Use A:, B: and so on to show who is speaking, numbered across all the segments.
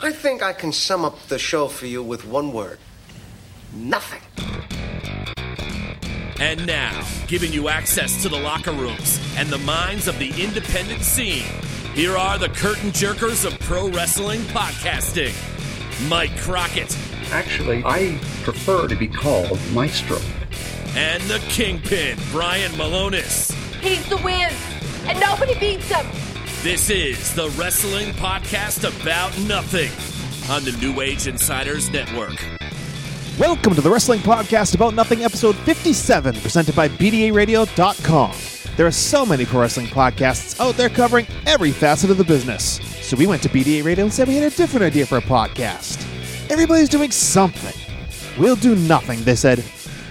A: I think I can sum up the show for you with one word nothing.
B: And now, giving you access to the locker rooms and the minds of the independent scene, here are the curtain jerkers of pro wrestling podcasting Mike Crockett
C: Actually, I prefer to be called Maestro.
B: and the Kingpin, Brian Milonas.
D: He's the win, and nobody beats him.
B: This is the Wrestling Podcast About Nothing on the New Age Insiders Network.
E: Welcome to the Wrestling Podcast About Nothing, episode 57, presented by BDARadio.com. There are so many pro wrestling podcasts out there covering every facet of the business. So we went to BDA Radio and said we had a different idea for a podcast. Everybody's doing something. We'll do nothing. They said,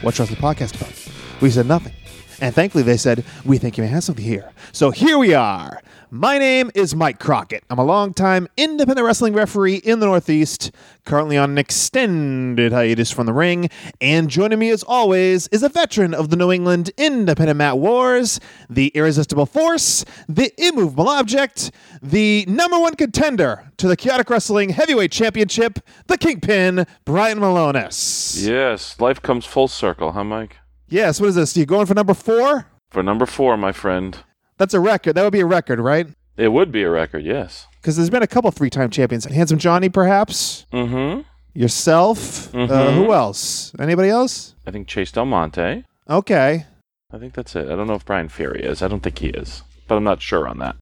E: What's Wrestling Podcast about? We said nothing. And thankfully, they said, We think you may have something here. So here we are. My name is Mike Crockett. I'm a longtime independent wrestling referee in the Northeast, currently on an extended hiatus from the ring. And joining me, as always, is a veteran of the New England Independent Mat Wars, the irresistible force, the immovable object, the number one contender to the Chaotic Wrestling Heavyweight Championship, the Kingpin, Brian Milonas.
F: Yes, life comes full circle, huh, Mike?
E: Yes, what is this? You going for number four?
F: For number four, my friend.
E: That's a record. That would be a record, right?
F: It would be a record, yes.
E: Because there's been a couple three-time champions. Handsome Johnny, perhaps.
F: Mm-hmm.
E: Yourself. Uh,
F: Mhm.
E: who else? Anybody else?
F: I think Chase Del Monte.
E: Okay,
F: I think that's it. I don't know if Brian Fury is. I don't think he is, but I'm not sure on that.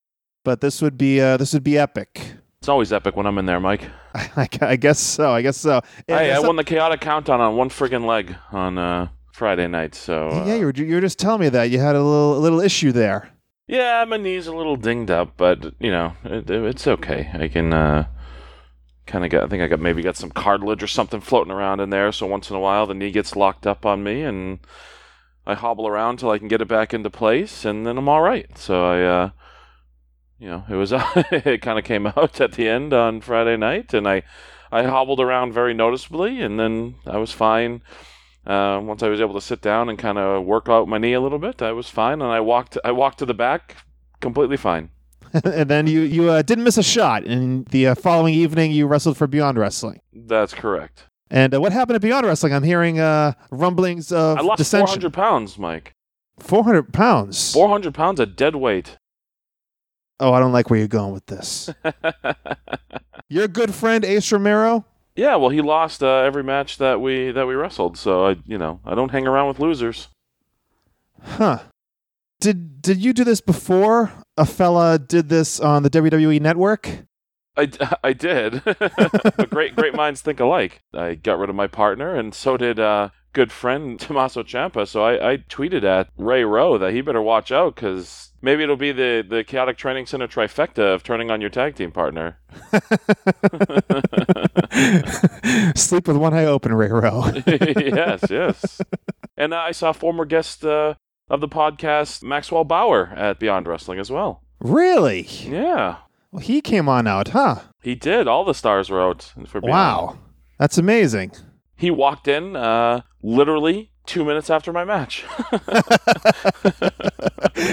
E: but this would be uh, this would be epic.
F: It's always epic when I'm in there, Mike.
E: I, I guess so. I guess so.
F: Hey, I won the chaotic countdown on one friggin' leg on uh, Friday night, so uh,
E: yeah, you were you were just telling me that you had a little a little issue there.
F: Yeah, my knee's a little dinged up, but you know, it, it's okay. I can uh, kind of get. I think I got maybe got some cartilage or something floating around in there. So once in a while, the knee gets locked up on me, and I hobble around till I can get it back into place, and then I'm all right. So I, uh, you know, it was it kind of came out at the end on Friday night, and I I hobbled around very noticeably, and then I was fine. Uh, once I was able to sit down and kind of work out my knee a little bit, I was fine, and I walked I walked to the back completely fine.
E: and then you you uh, didn't miss a shot. And the uh, following evening, you wrestled for Beyond Wrestling.
F: That's correct.
E: And uh, what happened at Beyond Wrestling? I'm hearing uh, rumblings of
F: I lost
E: dissension.
F: 400 pounds, Mike.
E: 400 pounds.
F: 400 pounds of dead weight.
E: Oh, I don't like where you're going with this. Your good friend Ace Romero.
F: Yeah, well, he lost uh, every match that we that we wrestled, so I, you know, I don't hang around with losers.
E: Huh. Did did you do this before? A fella did this on the WWE network?
F: I, I did. but great great minds think alike. I got rid of my partner, and so did uh, good friend Tommaso Ciampa. So I, I tweeted at Ray Rowe that he better watch out because maybe it'll be the, the chaotic training center trifecta of turning on your tag team partner.
E: Sleep with one eye open, Ray Rowe.
F: yes, yes. And I saw former guest uh, of the podcast, Maxwell Bauer, at Beyond Wrestling as well.
E: really?
F: Yeah,
E: Well, he came on out, huh?
F: he did. All the stars were out for Beyond.
E: Wow. That's amazing.
F: He walked in uh, literally two minutes after my match.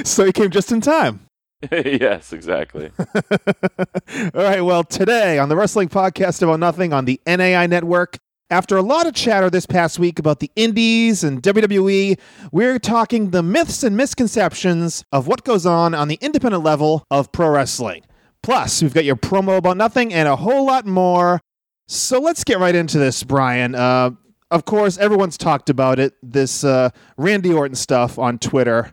E: so he came just in time.
F: yes, exactly.
E: All right, well, today on the Wrestling Podcast About Nothing on the NAI Network, after a lot of chatter this past week about the Indies and WWE, we're talking the myths and misconceptions of what goes on on the independent level of pro wrestling. Plus, we've got your promo about nothing and a whole lot more. So let's get right into this, Brian. Uh, of course, everyone's talked about it, this uh, Randy Orton stuff on Twitter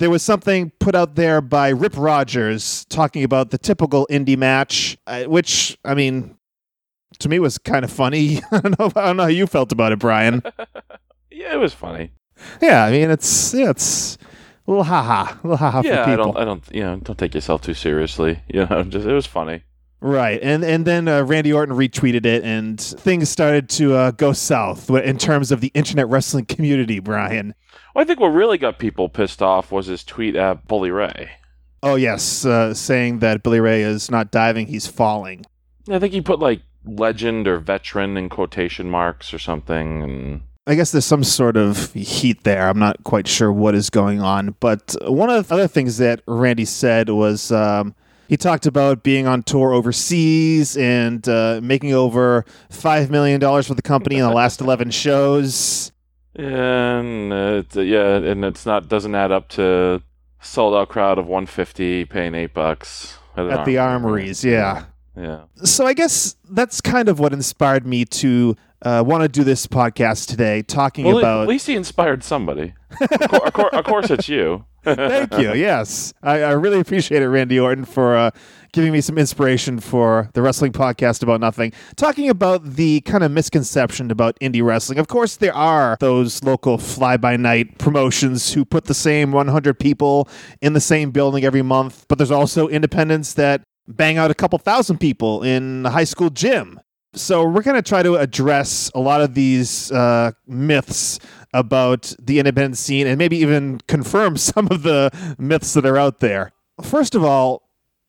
E: there was something put out there by Rip Rogers talking about the typical indie match, uh, which I mean, to me was kind of funny. I don't know. I don't know how you felt about it, Brian.
F: yeah, it was funny.
E: yeah, I mean, it's yeah, it's a little haha, a little haha
F: yeah,
E: for
F: I
E: people.
F: don't, I don't, you know, don't take yourself too seriously. You know, just it was funny.
E: Right, and and then uh, Randy Orton retweeted it, and things started to uh, go south in terms of the internet wrestling community. Brian.
F: Well, I think what really got people pissed off was his tweet at Bully Ray.
E: Oh yes, uh, saying that Bully Ray is not diving; he's falling.
F: I think he put like legend or veteran in quotation marks or something, and
E: I guess there's some sort of heat there. I'm not quite sure what is going on. But one of the other things that Randy said was um, He talked about being on tour overseas and uh, making over $5 million for the company in the last 11 shows.
F: And uh, yeah, and it's not doesn't add up to sold out crowd of 150 paying eight bucks at,
E: At the
F: armory.
E: armories, yeah.
F: Yeah.
E: So I guess that's kind of what inspired me to uh, want to do this podcast today, talking
F: Well,
E: about.
F: at least he inspired somebody. of, cour- of, cour- of course, it's you.
E: Thank you. Yes, I, I really appreciate it, Randy Orton, for uh, giving me some inspiration for the wrestling podcast about nothing. Talking about the kind of misconception about indie wrestling. Of course, there are those local fly-by-night promotions who put the same 100 people in the same building every month, but there's also independents that bang out a couple thousand people in a high school gym. So we're going to try to address a lot of these uh, myths about the independent scene and maybe even confirm some of the myths that are out there. First of all,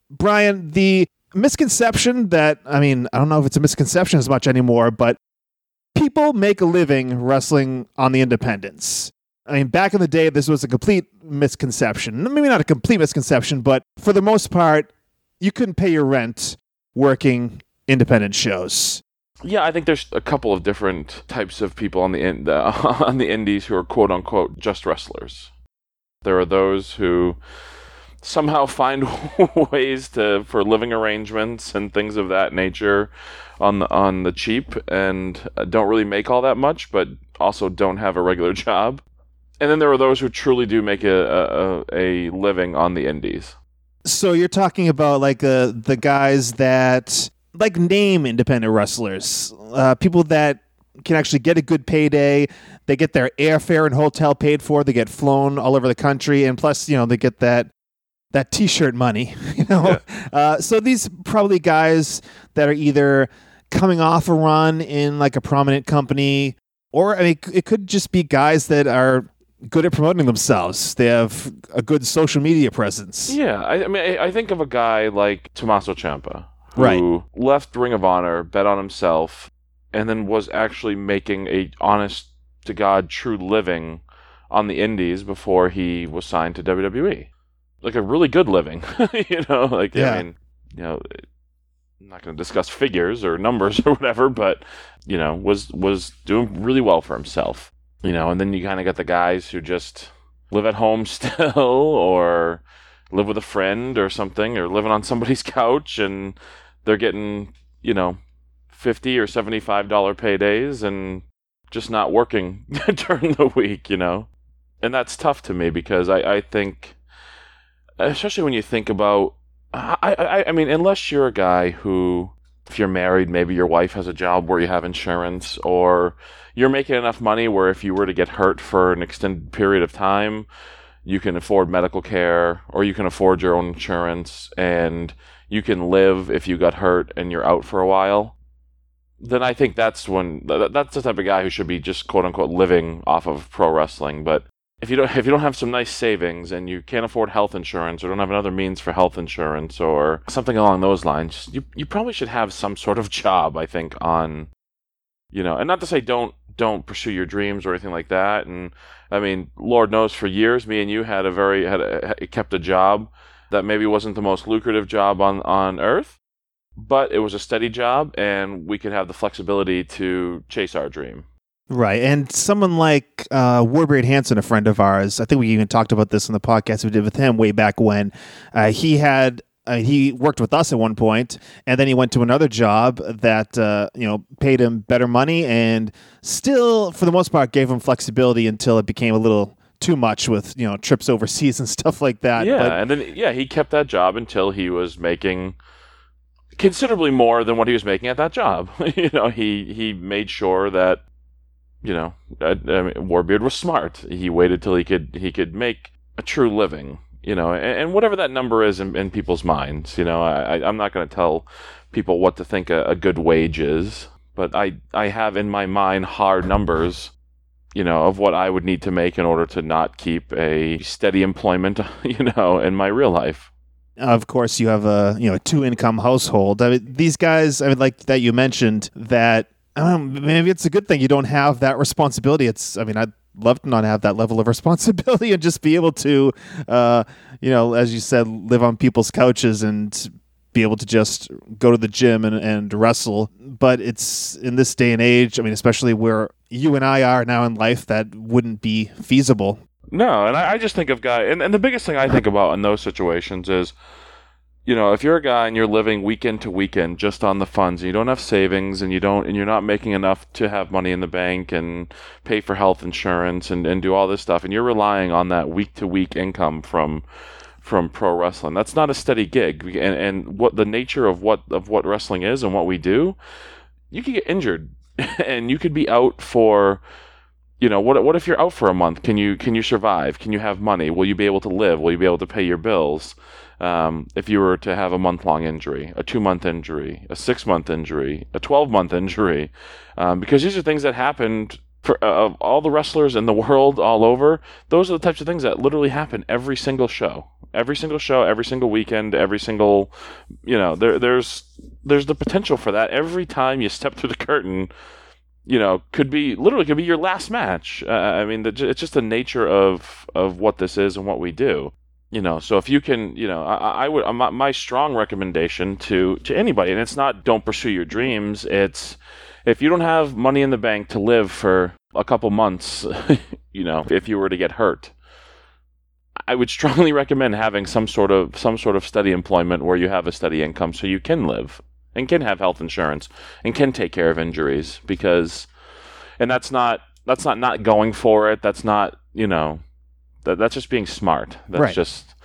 E: Brian, the misconception that, I mean, I don't know if it's a misconception as much anymore, but people make a living wrestling on the independents. I mean, back in the day, this was a complete misconception. Maybe not a complete misconception, but for the most part, you couldn't pay your rent working independent shows.
F: Yeah, I think there's a couple of different types of people on the in, uh, on the indies who are quote unquote just wrestlers. There are those who somehow find ways to for living arrangements and things of that nature on the on the cheap and uh, don't really make all that much, but also don't have a regular job. And then there are those who truly do make a a, a living on the indies.
E: So you're talking about like uh, the guys that like name independent wrestlers, uh, people that can actually get a good payday. They get their airfare and hotel paid for. They get flown all over the country, and plus, you know, they get that that T-shirt money. You know, uh, so these probably guys that are either coming off a run in like a prominent company, or I mean, it could just be guys that are good at promoting themselves. They have a good social media presence.
F: Yeah, I, I mean, I, I think of a guy like Tommaso Ciampa, who
E: Right.
F: left Ring of Honor, bet on himself, and then was actually making a honest to God true living on the Indies before he was signed to WWE. Like a really good living, you know. Like
E: Yeah.
F: I mean, you know, I'm not going to discuss figures or numbers or whatever, but you know, was was doing really well for himself. You know, and then you kind of got the guys who just live at home still, or live with a friend or something, or living on somebody's couch, and they're getting you know fifty or seventy five dollar paydays and just not working during the week. You know, and that's tough to me because I I think, especially when you think about I, I, I mean, unless you're a guy who, if you're married, maybe your wife has a job where you have insurance, or you're making enough money where if you were to get hurt for an extended period of time, you can afford medical care, or you can afford your own insurance, and you can live if you got hurt and you're out for a while. Then I think that's when that's the type of guy who should be just quote unquote living off of pro wrestling. But if you don't if you don't have some nice savings and you can't afford health insurance or don't have another means for health insurance or something along those lines, you you probably should have some sort of job. I think on, you know, and not to say don't don't pursue your dreams or anything like that. And I mean, Lord knows, for years, me and you had a very had a, kept a job that maybe wasn't the most lucrative job on on earth, but it was a steady job, and we could have the flexibility to chase our dream.
E: Right. And someone like uh, Warbeard Hanson, a friend of ours, I think we even talked about this in the podcast we did with him way back when. Uh, he had. Uh, he worked with us at one point, and then he went to another job that uh, you know paid him better money, and still, for the most part, gave him flexibility until it became a little too much with you know trips overseas and stuff like that.
F: yeah,
E: But-
F: and then yeah, he kept that job until he was making considerably more than what he was making at that job. you know, he he made sure that you know, I, I mean, Warbeard was smart. He waited till he could he could make a true living. You know, and, and whatever that number is in, in people's minds. You know, I, I'm not going to tell people what to think a, a good wage is, but I I have in my mind hard numbers. You know, of what I would need to make in order to not keep a steady employment. You know, in my real life.
E: of course you have a you know two income household. I mean, these guys, I mean, like that you mentioned that. Know, maybe it's a good thing you don't have that responsibility. It's, I mean, I, love to not have that level of responsibility and just be able to, uh, you know, as you said, live on people's couches and be able to just go to the gym and, and wrestle. But it's in this day and age, I mean, especially where you and I are now in life, that wouldn't be feasible.
F: No, and I, I just think of guy, and, and the biggest thing I think about in those situations is, you know, if you're a guy and you're living weekend to weekend just on the funds, and you don't have savings, and you don't, and you're not making enough to have money in the bank and pay for health insurance and, and do all this stuff, and you're relying on that week to week income from from pro wrestling. That's not a steady gig, and, and what the nature of what of what wrestling is and what we do, you could get injured, and you could be out for you know what what if you're out for a month? Can you can you survive? Can you have money? Will you be able to live? Will you be able to pay your bills um, if you were to have a month long injury a two month injury a six month injury a 12 month injury um, because these are things that happened for uh, all the wrestlers in the world all over those are the types of things that literally happen every single show every single show every single weekend every single you know there there's there's the potential for that every time you step through the curtain you know, could be literally could be your last match. Uh, I mean, the, it's just the nature of of what this is and what we do. You know, so if you can, you know, I, I would my, my strong recommendation to to anybody, and it's not don't pursue your dreams. It's if you don't have money in the bank to live for a couple months, you know, if you were to get hurt, I would strongly recommend having some sort of some sort of steady employment where you have a steady income so you can live and can have health insurance and can take care of injuries because and that's not that's not not going for it that's not you know that, that's just being smart that's
E: Right.
F: just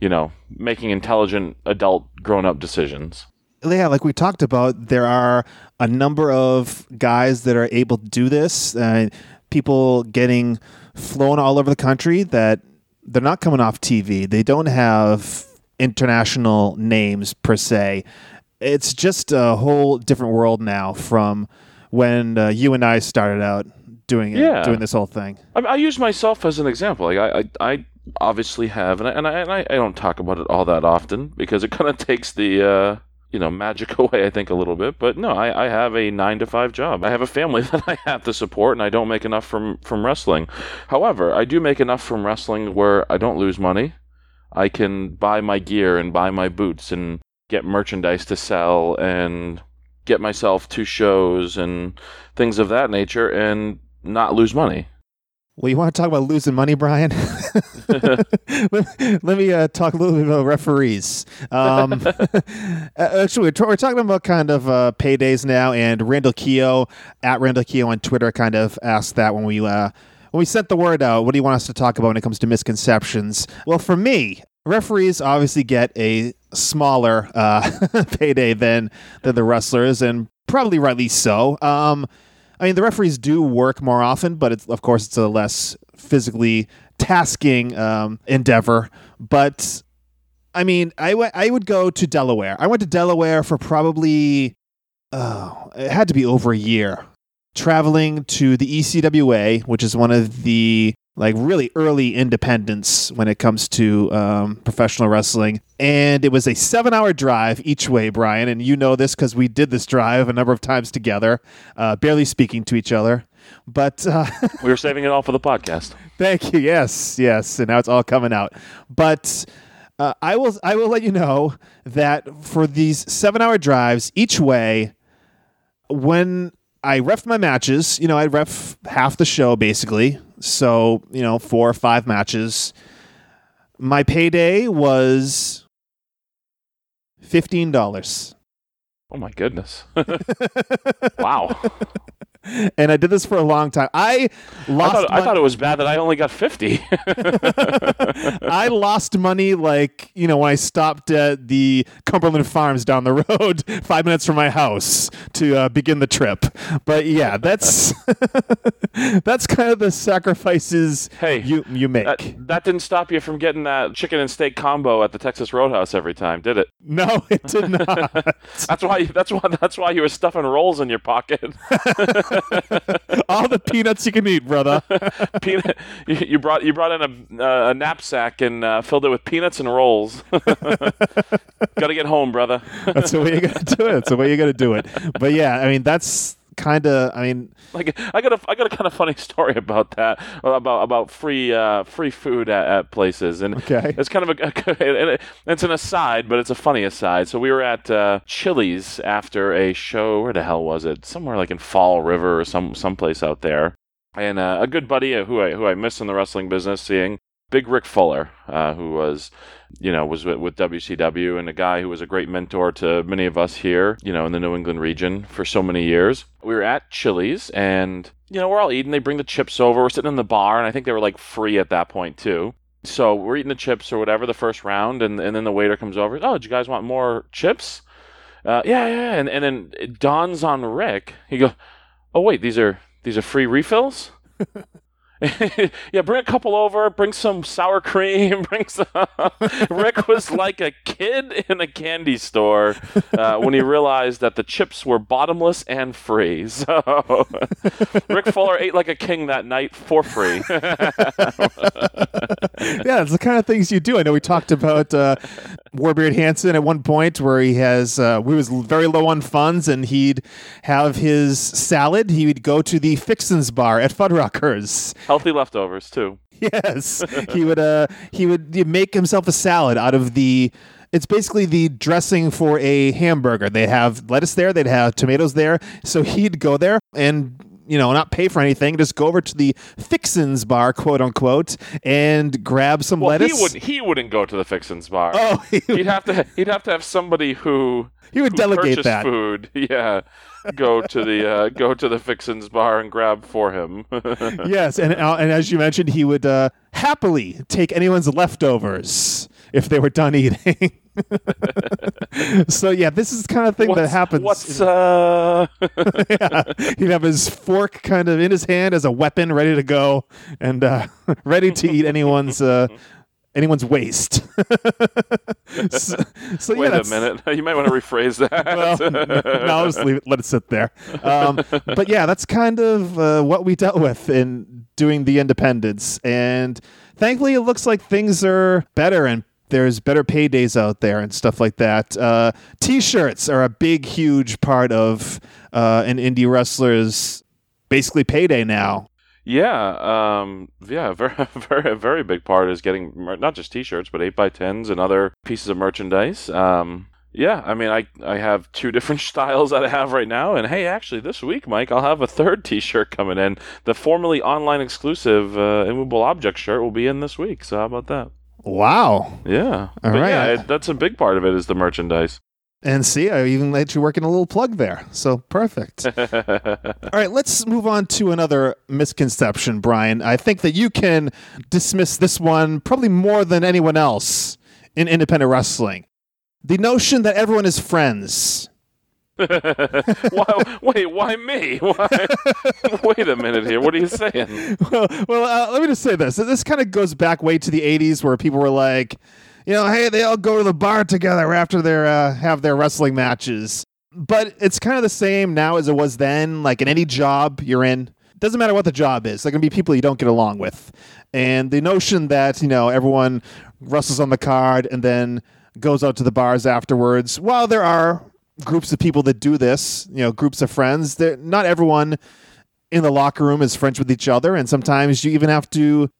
F: you know making intelligent adult grown up decisions
E: Yeah, like we talked about, there are a number of guys that are able to do this. Uh, people getting flown all over the country that they're not coming off TV. They don't have international names per se. It's just a whole different world now from when uh, you and I started out doing it,
F: Yeah.
E: doing this whole thing.
F: I, I use myself as an example. Like I, I, I obviously have, and I, and I, and I, don't talk about it all that often because it kind of takes the, uh, you know, magic away. I think a little bit. But no, I, I have a nine to five job. I have a family that I have to support, and I don't make enough from from wrestling. However, I do make enough from wrestling where I don't lose money. I can buy my gear and buy my boots and get merchandise to sell and get myself to shows and things of that nature and not lose money.
E: Well, you want to talk about losing money, Brian? let, let me uh, talk a little bit about referees. Um, actually, we're, t- we're talking about kind of uh, paydays now, and Randall Keogh at Randall Keogh on Twitter kind of asked that when we uh, when we sent the word out. What do you want us to talk about when it comes to misconceptions? Well, for me, referees obviously get a smaller uh, payday than than the wrestlers, and probably rightly so. Um, I mean, the referees do work more often, but it's of course it's a less physically tasking um, endeavor. But I mean, I went- I would go to Delaware. I went to Delaware for probably oh, it had to be over a year, traveling to the ECWA, which is one of the like really early independence when it comes to um, professional wrestling. And it was a seven hour drive each way, Brian. And you know this because we did this drive a number of times together, uh, barely speaking to each other. But uh,
F: We were saving it all for the podcast.
E: Thank you. Yes, yes. And now it's all coming out. But uh, I will I will let you know that for these seven hour drives each way, when I ref my matches, you know, I ref half the show basically. So, you know, four or five matches. My payday was fifteen dollars.
F: Oh my goodness! wow.
E: And I did this for a long time. I
F: I
E: lost
F: thought, I thought it was bad that I only got fifty.
E: I lost money like, you know, when I stopped at the Cumberland Farms down the road, five minutes from my house to uh, begin the trip. But yeah, that's that's kind of the sacrifices
F: Hey,
E: you you make.
F: that, that didn't stop you from getting that chicken and steak combo at the Texas Roadhouse every time, did it?
E: no, it did not.
F: That's why. That's why. That's why you were stuffing rolls in your pocket.
E: All the peanuts you can eat, brother.
F: Peanut. You, you brought. You brought in a, uh, a knapsack and uh, filled it with peanuts and rolls. Got to get home, brother.
E: That's the way you got to do it. That's the way you got to do it. But yeah, I mean, that's kind of. I mean,
F: Like I got a I got a kind of funny story about that about about free uh, free food at, at places and
E: Okay.
F: it's kind of a, it's an aside but it's a funny aside. So we were at uh, Chili's after a show. Where the hell was it? Somewhere like in Fall River or some someplace out there. And uh, a good buddy who I who I miss in the wrestling business seeing Big Rick Fuller, uh, who was you know, was with, with WCW and a guy who was a great mentor to many of us here, you know, in the New England region for so many years. We were at Chili's and, you know, we're all eating. They bring the chips over. We're sitting in the bar, and I think they were like free at that point, too. So we're eating the chips or whatever the first round, and, and then the waiter comes over. Oh, do you guys want more chips? Uh, yeah, yeah. And, and then it dawns on Rick. He goes, Oh, wait, these are these are free refills? yeah, bring a couple over. Bring some sour cream. Bring some. Rick was like a kid in a candy store uh, when he realized that the chips were bottomless and free. So Rick Fuller ate like a king that night for free.
E: yeah, it's the kind of things you do. I know we talked about uh, Warbeard Hanson at one point where he has uh, we was very low on funds and he'd have his salad. He would go to the Fixins bar at Fuddruckers.
F: Healthy leftovers too.
E: Yes, he would. Uh, he would make himself a salad out of the. It's basically the dressing for a hamburger. They have lettuce there. They'd have tomatoes there. So he'd go there and you know not pay for anything. Just go over to the Fixins bar, quote unquote, and grab some
F: Well,
E: lettuce.
F: he wouldn't. he wouldn't go to the Fixins bar.
E: Oh, he,
F: he'd have to he'd have to have somebody who
E: He would
F: who
E: delegate that.
F: food. Yeah, go to the uh, go to the Fixins bar and grab for him.
E: yes, and uh, and as you mentioned, he would uh, happily take anyone's leftovers if they were done eating. so yeah, this is the kind of thing that happens.
F: What's uh?
E: yeah. He'd have his fork kind of in his hand as a weapon, ready to go and uh, ready to eat anyone's uh, anyone's waste. so, so yeah,
F: Wait a minute. You might want to rephrase that.
E: well, no, I'll just leave it, let it sit there. Um, but yeah, that's kind of uh, what we dealt with in doing the independence. And thankfully, it looks like things are better and there's better paydays out there and stuff like that. Uh, t-shirts are a big, huge part of uh, an indie wrestler's basically payday now.
F: Yeah, um, yeah, very, very, very big part is getting mer- not just T-shirts, but eight by tens and other pieces of merchandise. Um, yeah, I mean, I I have two different styles that I have right now, and hey, actually, this week, Mike, I'll have a third T-shirt coming in. The formerly online exclusive uh, immovable object shirt will be in this week. So how about that?
E: Wow.
F: Yeah,
E: All
F: but
E: right.
F: yeah, it, that's a big part of it is the merchandise.
E: And see, I even let you work in a little plug there. So perfect. All right, let's move on to another misconception, Brian. I think that you can dismiss this one probably more than anyone else in independent wrestling. The notion that everyone is friends.
F: why, wait, why me? Why? wait a minute here. What are you saying?
E: well, well uh, let me just say this. This kind of goes back way to the 80s where people were like, you know, hey, they all go to the bar together after their uh, have their wrestling matches. But it's kind of the same now as it was then. Like in any job you're in, doesn't matter what the job is. There can be people you don't get along with, and the notion that you know everyone wrestles on the card and then goes out to the bars afterwards. While there are groups of people that do this, you know, groups of friends, there not everyone in the locker room is friends with each other, and sometimes you even have to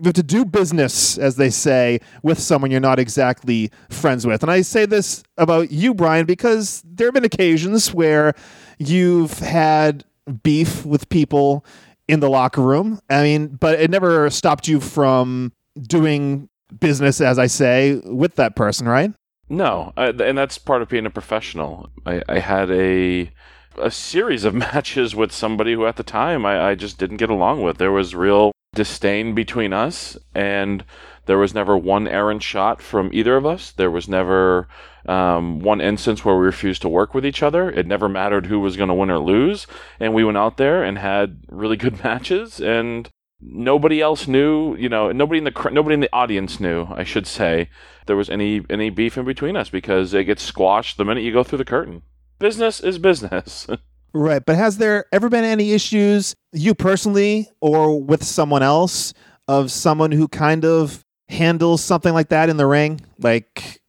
E: you have to do business, as they say, with someone you're not exactly friends with. And I say this about you, Brian, because there have been occasions where you've had beef with people in the locker room. I mean, but it never stopped you from doing business, as I say, with that person, right?
F: No, I, and that's part of being a professional. I, I had a a series of matches with somebody who, at the time, I, I just didn't get along with. There was real disdain between us, and there was never one errant shot from either of us. There was never um, one instance where we refused to work with each other. It never mattered who was going to win or lose, and we went out there and had really good matches and. Nobody else knew, you know. Nobody in the nobody in the audience knew, I should say, there was any any beef in between us because it gets squashed the minute you go through the curtain. Business is business.
E: Right. But has there ever been any issues, you personally or with someone else, of someone who kind of handles something like that in the ring? Like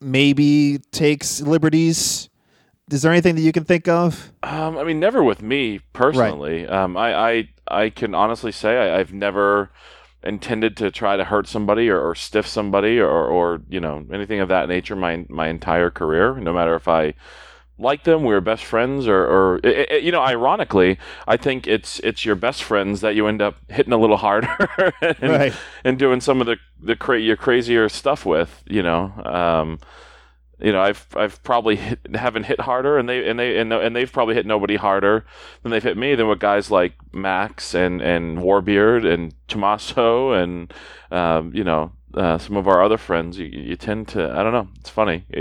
E: maybe takes liberties Is there anything that you can think of?
F: Um, I mean, never with me personally. Um, I, I I can honestly say I, I've never intended to try to hurt somebody or, or stiff somebody or, or you know anything of that nature my my entire career. No matter if I like them, we were best friends, or, or it, it, you know, ironically, I think it's it's your best friends that you end up hitting a little harder and,
E: Right.
F: and doing some of the the cra- your crazier stuff with. You know, um, you know, I've I've probably hit, haven't hit harder, and they and they and, and they've probably hit nobody harder than they've hit me than with guys like Max and and Warbeard and Tommaso and um, you know. Uh, some of our other friends, you, you tend to, I don't know, it's funny.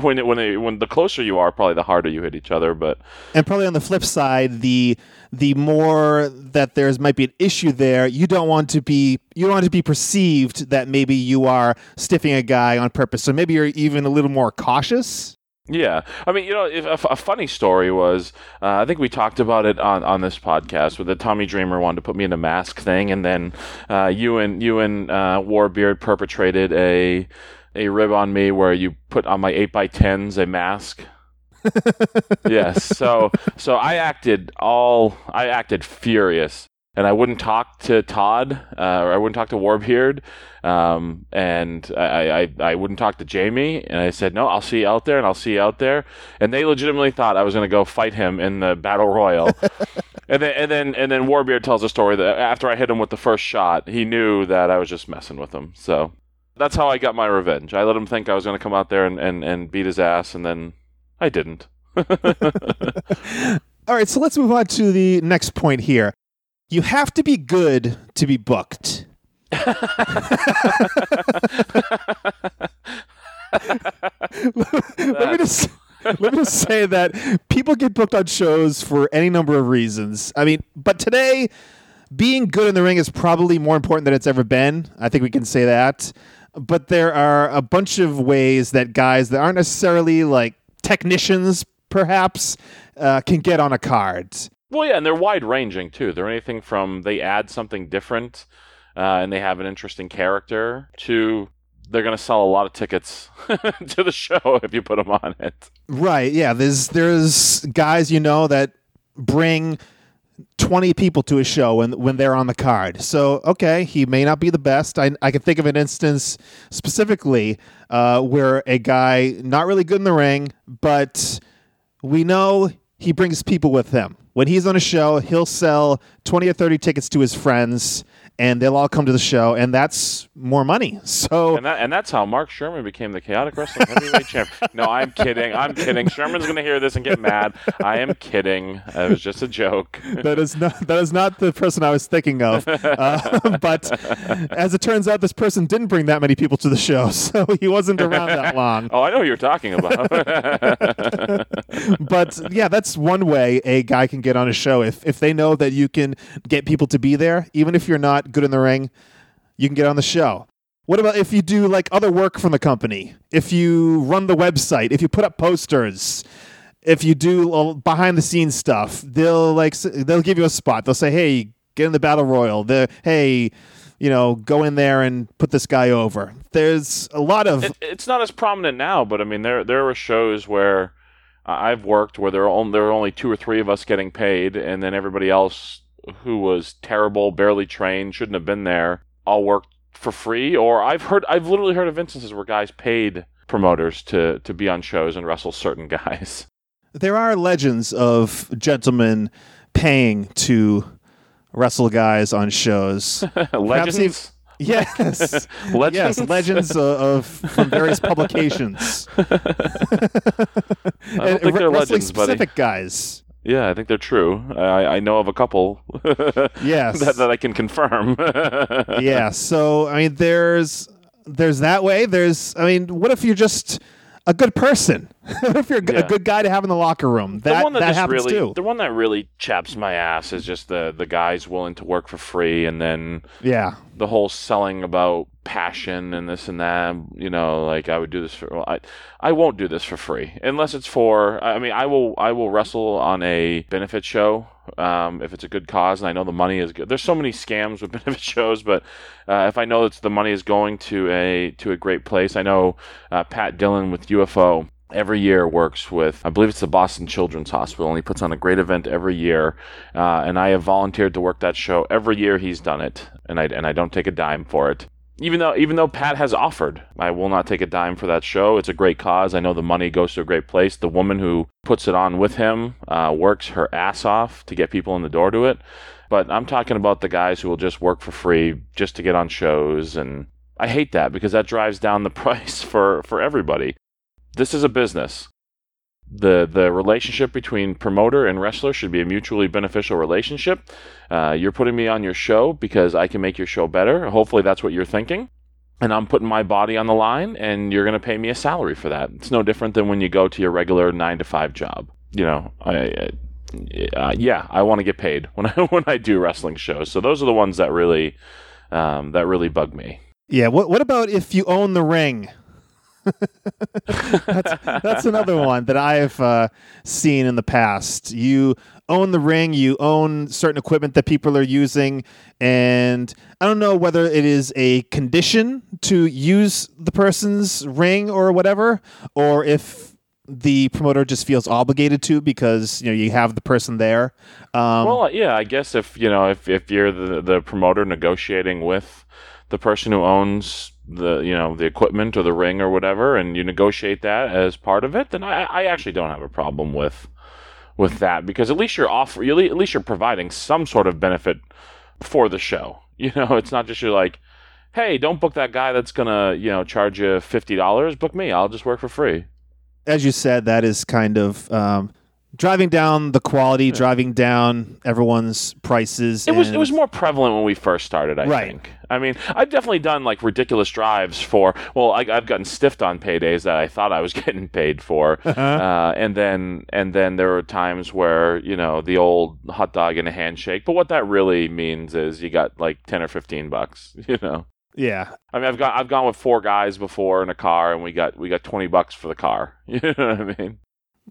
F: when it, when it, when the closer you are, probably the harder you hit each other. But
E: And probably on the flip side, the the more that there's might be an issue there, you don't want to be you don't want to be perceived that maybe you are stiffing a guy on purpose. So maybe you're even a little more cautious.
F: Yeah, I mean, you know, if, a, a funny story was, uh, I think we talked about it on, on this podcast, where the Tommy Dreamer wanted to put me in a mask thing, and then uh, you and you and uh, Warbeard perpetrated a a rib on me where you put on my eight by tens a mask. yes, so so I acted all I acted furious, and I wouldn't talk to Todd, uh, or I wouldn't talk to Warbeard, um, and I, I I wouldn't talk to Jamie, and I said no, I'll see you out there, and I'll see you out there, and they legitimately thought I was going to go fight him in the battle royal. And then, and then, and then Warbeard tells a story that after I hit him with the first shot, he knew that I was just messing with him. So that's how I got my revenge. I let him think I was going to come out there and, and, and beat his ass, and then I didn't.
E: All right, so let's move on to the next point here. You have to be good to be booked. let me just let me just say that people get booked on shows for any number of reasons. I mean, but today being good in the ring is probably more important than it's ever been. I think we can say that. But there are a bunch of ways that guys that aren't necessarily like technicians, perhaps, uh, can get on a card.
F: Well, yeah, and they're wide ranging too. They're anything from they add something different uh, and they have an interesting character to they're going to sell a lot of tickets to the show if you put them on it.
E: Right. Yeah. There's there's guys you know that bring 20 people to a show when when they're on the card. So okay, he may not be the best. I I can think of an instance specifically uh, where a guy not really good in the ring, but we know he brings people with him. When he's on a show, he'll sell 20 or 30 tickets to his friends and they'll all come to the show and that's more money. So
F: And that and that's how Mark Sherman became the chaotic wrestling heavyweight champion. No, I'm kidding. I'm kidding. Sherman's going to hear this and get mad. I am kidding. It was just a joke.
E: that is not that is not the person I was thinking of. Uh, but as it turns out, this person didn't bring that many people to the show, so he wasn't around that long.
F: Oh, I know who you're talking about.
E: But yeah, that's one way a guy can get on a show if if they know that you can get people to be there, even if you're not good in the ring, you can get on the show. What about if you do like other work from the company? If you run the website, if you put up posters, if you do behind the scenes stuff, they'll like they'll give you a spot. They'll say, "Hey, get in the battle royal." The hey, you know, go in there and put this guy over. There's a lot of
F: it, it's not as prominent now, but I mean, there there were shows where uh, I've worked where there were only, there were only two or three of us getting paid, and then everybody else who was terrible, barely trained, shouldn't have been there, all worked for free. Or I've heard, I've literally heard of instances where guys paid promoters to to be on shows and wrestle certain guys.
E: there are legends of gentlemen paying to wrestle guys on shows.
F: Legends.
E: Yes,
F: Legends?
E: yes, legends of, of from various publications.
F: I don't think they're legends, buddy.
E: specific guys.
F: Yeah, I think they're true. I, I know of a couple.
E: Yes.
F: that, that I can confirm.
E: yeah. So I mean, there's there's that way. There's I mean, what if you're just a good person? if you're a g- a
F: Yeah.
E: good guy to have in the locker room? That
F: the one that,
E: that happens
F: really,
E: too.
F: the one that really chaps my ass is just the the guys willing to work for free, and then
E: Yeah.
F: the whole selling about passion and this and that. You know, like I would do this for. Well, I I won't do this for free unless it's for. I mean, I will I will wrestle on a benefit show um, if it's a good cause, and I know the money is good. There's so many scams with benefit shows, but uh, if I know that the money is going to a to a great place, I know uh, Pat Dillon with UFO every year works with, I believe it's the Boston Children's Hospital, and he puts on a great event every year. Uh, and I have volunteered to work that show every year he's done it, and I and I don't take a dime for it. Even though even though Pat has offered, I will not take a dime for that show. It's a great cause. I know the money goes to a great place. The woman who puts it on with him uh, works her ass off to get people in the door to it. But I'm talking about the guys who will just work for free just to get on shows and I hate that because that drives down the price for, for everybody. This is a business. The the relationship between promoter and wrestler should be a mutually beneficial relationship. Uh, you're putting me on your show because I can make your show better. Hopefully, that's what you're thinking. And I'm putting my body on the line, and you're going to pay me a salary for that. It's no different than when you go to your regular nine to five job. You know, I, I uh, yeah, I want to get paid when I when I do wrestling shows. So those are the ones that really um, that really bug me.
E: Yeah. What What about if you own the ring? That's, that's another one that I've uh, seen in the past. You own the ring, you own certain equipment that people are using, and I don't know whether it is a condition to use the person's ring or whatever, or if the promoter just feels obligated to because you know you have the person there. Um,
F: well, yeah, I guess if you know if if you're the the promoter negotiating with the person who owns the you know the equipment or the ring or whatever, and you negotiate that as part of it, then I, I actually don't have a problem with with that because at least you're offering at least you're providing some sort of benefit for the show. You know, it's not just you're like, hey, don't book that guy that's gonna you know charge you fifty dollars. Book me. I'll just work for free.
E: As you said, that is kind of. Um, driving down the quality, yeah. driving down everyone's prices.
F: It was it was more prevalent when we first started. I right. think. I mean, I've definitely done like ridiculous drives for. Well, I, have gotten stiffed on paydays that I thought I was getting paid for, uh-huh. uh, and then and then there were times where you know the old hot dog and a handshake. But what that really means is you got like ten or fifteen bucks. You know.
E: Yeah.
F: I mean, I've got I've gone with four guys before in a car, and we got we got twenty bucks for the car. You know what I mean?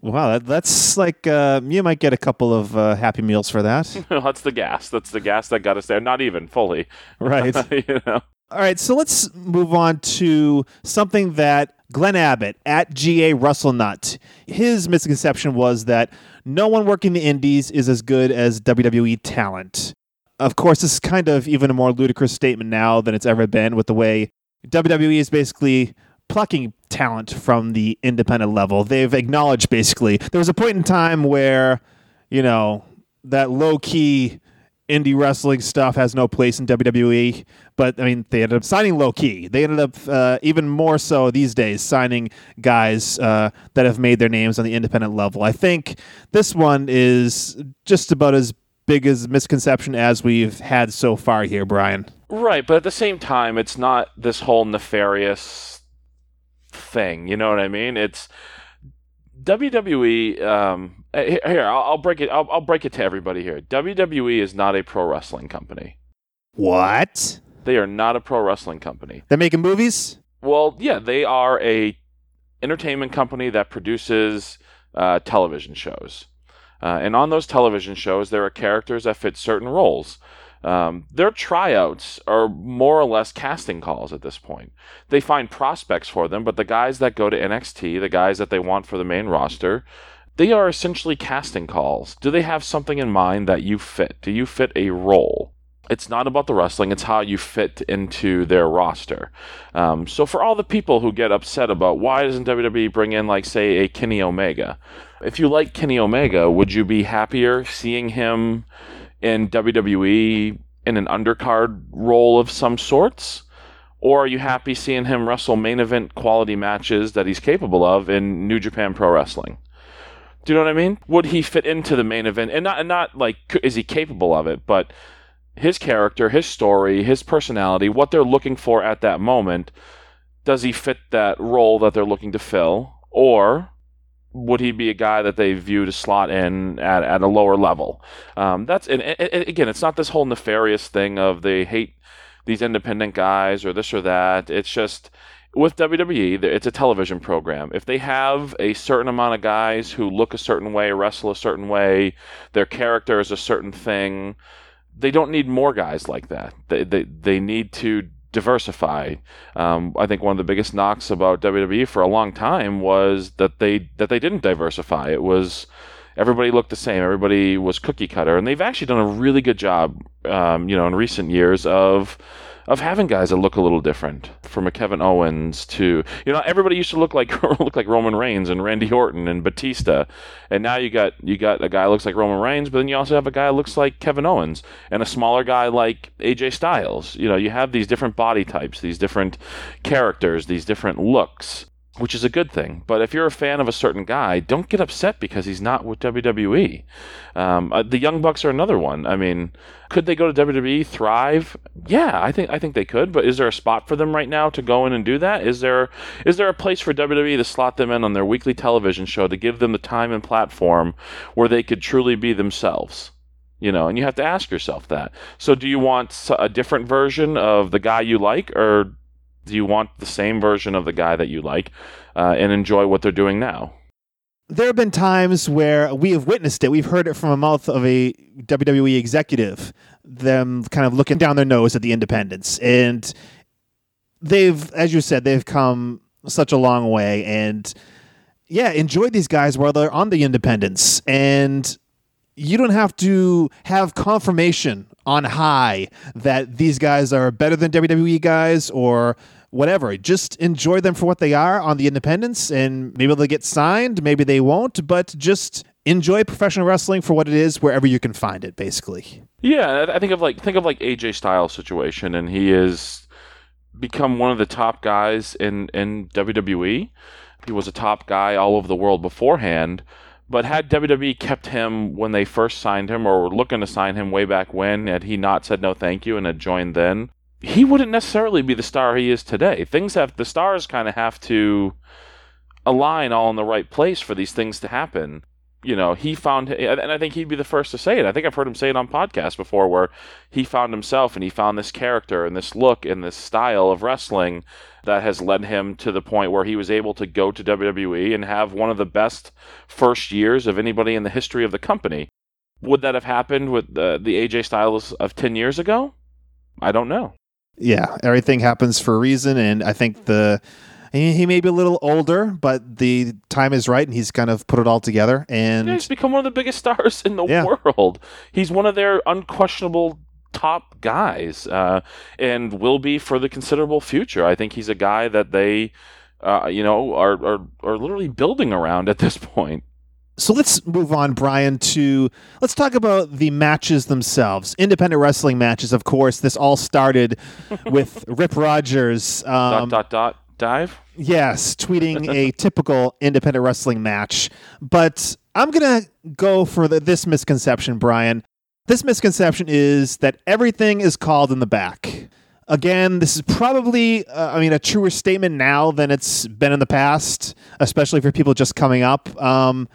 E: Wow, that, that's like uh, you might get a couple of uh, Happy Meals for that.
F: that's the gas. That's the gas that got us there. Not even fully,
E: right? you know. All right, so let's move on to something that Glenn Abbott at GA Russell Nut. His misconception was that no one working the Indies is as good as WWE talent. Of course, this is kind of even a more ludicrous statement now than it's ever been with the way WWE is basically plucking talent from the independent level. They've acknowledged basically there was a point in time where, you know, that low key indie wrestling stuff has no place in WWE. But I mean, they ended up signing Low Ki. They ended up uh, even more so these days signing guys uh, that have made their names on the independent level. I think this one is just about as big as misconception as we've had so far here, Brian.
F: Right, but at the same time, it's not this whole nefarious thing. You know what I mean? It's WWE. Um, here, I'll, I'll break it. I'll, I'll break it to everybody here. WWE is not a pro wrestling company.
E: What?
F: They are not a pro wrestling company.
E: They're making movies.
F: Well, yeah, they are a entertainment company that produces uh, television shows. Uh, and on those television shows, there are characters that fit certain roles. Um, their tryouts are more or less casting calls at this point. They find prospects for them, but the guys that go to NXT, the guys that they want for the main roster, they are essentially casting calls. Do they have something in mind that you fit? Do you fit a role? It's not about the wrestling, it's how you fit into their roster. Um, so, for all the people who get upset about why doesn't WWE bring in, like, say, a Kenny Omega, if you like Kenny Omega, would you be happier seeing him in WWE in an undercard role of some sorts? Or are you happy seeing him wrestle main event quality matches that he's capable of in New Japan Pro Wrestling? Do you know what I mean? Would he fit into the main event? And not, and not like, is he capable of it? But his character, his story, his personality, what they're looking for at that moment, does he fit that role that they're looking to fill? Or would he be a guy that they view to slot in at, at a lower level? Um, that's and, and, again, it's not this whole nefarious thing of they hate these independent guys or this or that. It's just with WWE, it's a television program. If they have a certain amount of guys who look a certain way, wrestle a certain way, their character is a certain thing, they don't need more guys like that. They they, they need to diversify. Um, I think one of the biggest knocks about WWE for a long time was that they that they didn't diversify. It was everybody looked the same. Everybody was cookie cutter, and they've actually done a really good job, um, you know, in recent years of of having guys that look a little different. From a Kevin Owens to you know everybody used to look like look like Roman Reigns and Randy Orton and Batista, and now you got you got a guy looks like Roman Reigns, but then you also have a guy looks like Kevin Owens and a smaller guy like AJ Styles. You know you have these different body types, these different characters, these different looks which is a good thing. But if you're a fan of a certain guy, don't get upset because he's not with WWE. Um, uh, the Young Bucks are another one. I mean, could they go to WWE, thrive? Yeah, I think I think they could. But is there a spot for them right now to go in and do that? Is there is there a place for WWE to slot them in on their weekly television show to give them the time and platform where they could truly be themselves? You know, and you have to ask yourself that. So, do you want a different version of the guy you like, or do you want the same version of the guy that you like uh, and enjoy what they're doing now?
E: There have been times where we have witnessed it. We've heard it from a mouth of a WWE executive, them kind of looking down their nose at the independents. And they've, as you said, they've come such a long way. And yeah, enjoy these guys while they're on the independents. And you don't have to have confirmation on high that these guys are better than WWE guys or whatever. Just enjoy them for what they are on the independents, and maybe they'll get signed, maybe they won't, but just enjoy professional wrestling for what it is wherever you can find it, basically.
F: Yeah, I think of like think of like AJ Styles situation, and he has become one of the top guys in in WWE. He was a top guy all over the world beforehand but had WWE kept him when they first signed him or were looking to sign him way back when, had he not said no thank you and had joined then, he wouldn't necessarily be the star he is today. Things have the stars kind of have to align all in the right place for these things to happen you know, he found, and I think he'd be the first to say it. I think I've heard him say it on podcasts before, where he found himself and he found this character and this look and this style of wrestling that has led him to the point where he was able to go to WWE and have one of the best first years of anybody in the history of the company. Would that have happened with the, the AJ Styles of 10 years ago? I don't know.
E: Yeah, everything happens for a reason, and I think the he, may be a little older, but the time is right, and he's kind of put it all together. And
F: yeah, he's become one of the biggest stars in the yeah. world. He's one of their unquestionable top guys, uh, and will be for the considerable future. I think he's a guy that they, uh, you know, are, are are literally building around at this point.
E: So let's move on, Brian, to let's talk about the matches themselves. Independent wrestling matches, of course. This all started with Rip Rogers.
F: Um, dot dot dot dive?
E: Yes, tweeting a typical independent wrestling match. But I'm going to go for the, this misconception, Brian. This misconception is that everything is called in the back. Again, this is probably, uh, I mean, a truer statement now than it's been in the past, especially for people just coming up. Um,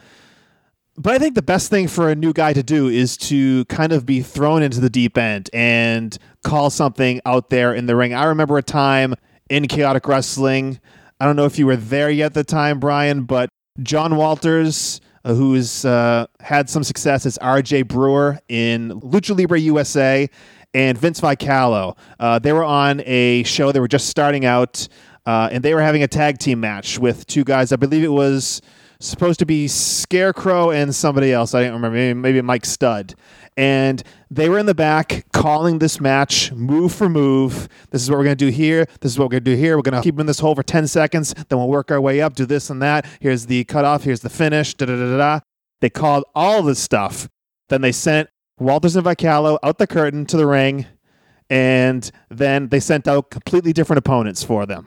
E: but I think the best thing for a new guy to do is to kind of be thrown into the deep end and call something out there in the ring. I remember a time in chaotic wrestling. I don't know if you were there yet at the time, Brian, but John Walters, uh, who's uh, had some success as RJ Brewer in Lucha Libre USA, and Vince Vicalo. Uh, they were on a show. They were just starting out, uh, and they were having a tag team match with two guys. I believe it was supposed to be Scarecrow and somebody else. I don't remember. Maybe, maybe Mike Stud and they were in the back calling this match move for move. This is what we're going to do here. This is what we're going to do here. We're going to keep them in this hole for 10 seconds. Then we'll work our way up, do this and that. Here's the cutoff. Here's the finish. Da da da da. They called all this stuff. Then they sent Walters and Vicalo out the curtain to the ring, and then they sent out completely different opponents for them.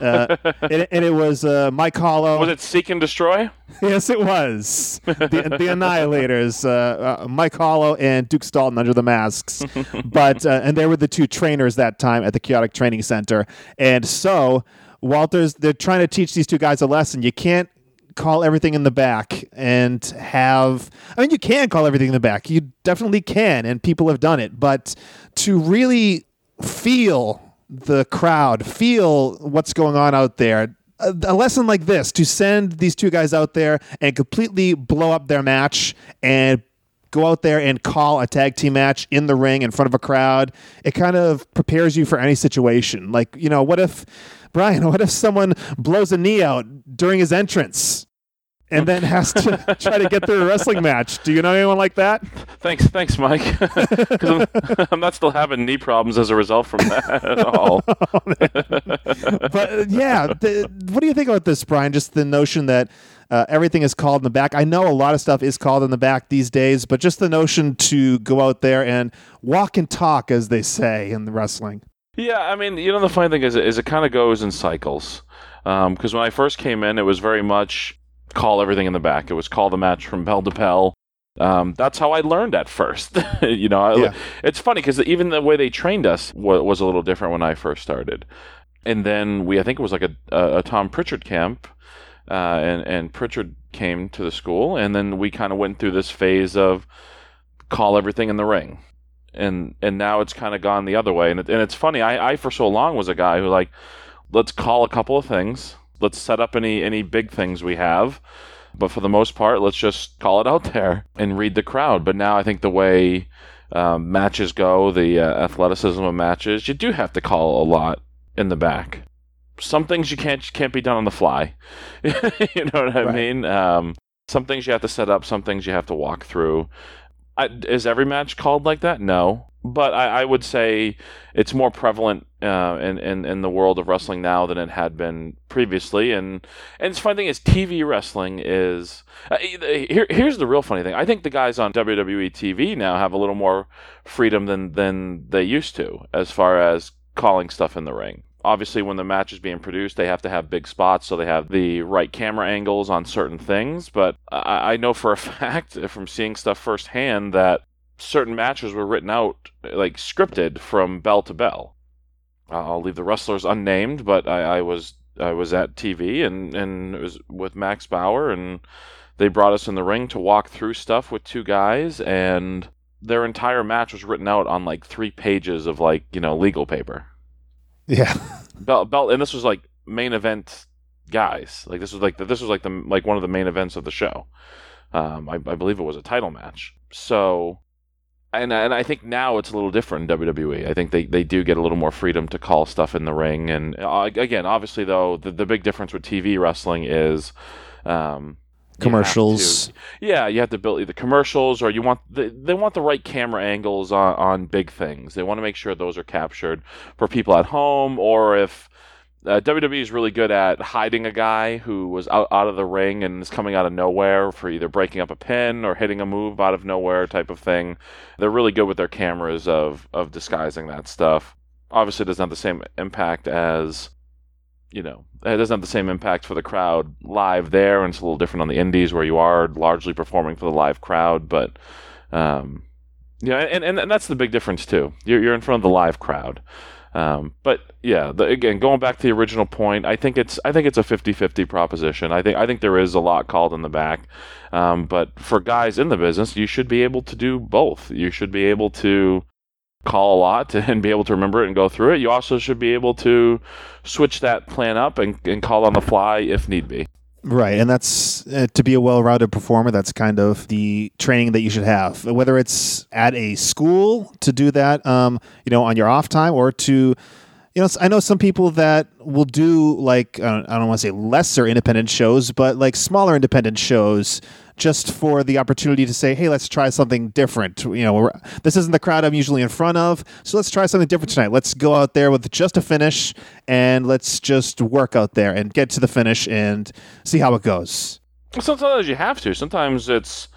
E: Uh, and, and, it was uh, Mike Hollow.
F: Was it Seek and Destroy?
E: yes, it was. The, the Annihilators, uh, uh, Mike Hollow and Duke Stalton under the masks. but uh, and they were the two trainers that time at the Chaotic Training Center. And so Walters, they're trying to teach these two guys a lesson. You can't call everything in the back and have I mean you can call everything in the back. You definitely can and people have done it, but to really feel the crowd, feel what's going on out there. A, lesson like this to send these two guys out there and completely blow up their match and go out there and call a tag team match in the ring in front of a crowd, it kind of prepares you for any situation. Like, you know, what if, Brian, what if someone blows a knee out during his entrance? And then has to try to get through a wrestling match. Do you know anyone like that?
F: Thanks, thanks, Mike. Because I'm, I'm, not still having knee problems as a result from that at all.
E: but uh, yeah, the, what do you think about this, Brian? Just the notion that uh, everything is called in the back. I know a lot of stuff is called in the back these days, but just the notion to go out there and walk and talk, as they say in the wrestling.
F: Yeah, I mean, you know, the funny thing is, is it kind of goes in cycles. Because um, when I first came in, it was very much call everything in the back. It was call the match from bell to bell. Um, that's how I learned at first. you know, yeah. it's funny because even the way they trained us was, was, a little different when I first started. And then we, I think it was like a, a, a Tom Pritchard camp, uh, and and Pritchard came to the school, and then we kind of went through this phase of call everything in the ring, and and now it's kind of gone the other way. And it, and it's funny, I, I for so long was a guy who like, let's call a couple of things, let's set up any any big things we have, but for the most part, let's just call it out there and read the crowd. But now I think the way um, matches go, the uh, athleticism of matches, you do have to call a lot in the back some things you can't can't be done on the fly. you know what I right. mean? Um, some things you have to set up, some things you have to walk through. I, is every match called like that? No, but I, I would say it's more prevalent uh, in, in in the world of wrestling now than it had been previously. And and it's funny thing is TV wrestling is uh, here. Here's the real funny thing. I think the guys on WWE TV now have a little more freedom than than they used to as far as calling stuff in the ring obviously when the match is being produced they have to have big spots so they have the right camera angles on certain things but I, I, know for a fact from seeing stuff firsthand that certain matches were written out like scripted from bell to bell i'll leave the wrestlers unnamed but i, I was i was at tv and and it was with max bauer and they brought us in the ring to walk through stuff with two guys and their entire match was written out on like three pages of like you know legal paper
E: yeah.
F: Belt, belt, and this was like main event guys. Like this was like the, this was like the like one of the main events of the show. Um, I, I believe it was a title match. So, and and I think now it's a little different in WWE. I think they, they do get a little more freedom to call stuff in the ring. And uh, again, obviously though, the the big difference with TV wrestling is. Um,
E: commercials.
F: yeah, you have to build either commercials or you want the, they want the right camera angles on, on big things. They want to make sure those are captured for people at home or if uh, WWE is really good at hiding a guy who was out, out of the ring and is coming out of nowhere for either breaking up a pin or hitting a move out of nowhere type of thing. They're really good with their cameras of of disguising that stuff. Obviously, it doesn't have the same impact as you know, it doesn't have the same impact for the crowd live there, and it's a little different on the indies where you are largely performing for the live crowd. But um, yeah, and, and, and that's the big difference too. You're you're in front of the live crowd. Um, but yeah, the, again, going back to the original point, I think it's I think it's a 50-50 proposition. I think I think there is a lot called in the back, um, but for guys in the business, you should be able to do both. You should be able to call a lot and be able to remember it and go through it. You also should be able to switch that plan up and, and call on the fly if need be.
E: Right, and that's uh, to be a well-rounded performer. That's kind of the training that you should have, whether it's at a school to do that, um, you know, on your off time, or to you know, I know some people that will do like I don't, don't want to say lesser independent shows, but like smaller independent shows, just for the opportunity to say, "Hey, let's try something different." You know, this isn't the crowd I'm usually in front of, so let's try something different tonight. Let's go out there with just a finish, and let's just work out there and get to the finish and see how it goes.
F: Sometimes you have to. Sometimes it's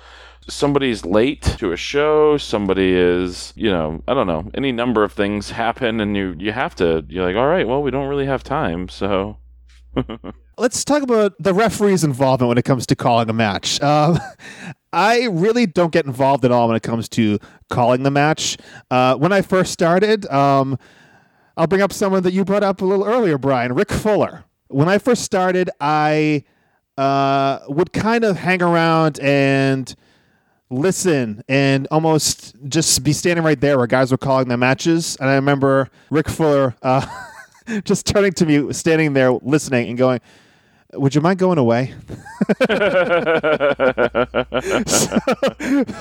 F: somebody's late to a show, somebody is, you know, I don't know, any number of things happen and you you have to you're like, "All right, well, we don't really have time." So
E: Let's talk about the referee's involvement when it comes to calling a match. Um, I really don't get involved at all when it comes to calling the match. Uh, when I first started, um, I'll bring up someone that you brought up a little earlier, Brian, Rick Fuller. When I first started, I uh, would kind of hang around and listen and almost just be standing right there where guys were calling their matches. And I remember Rick Fuller uh, just turning to me, standing there listening and going, would you mind going away?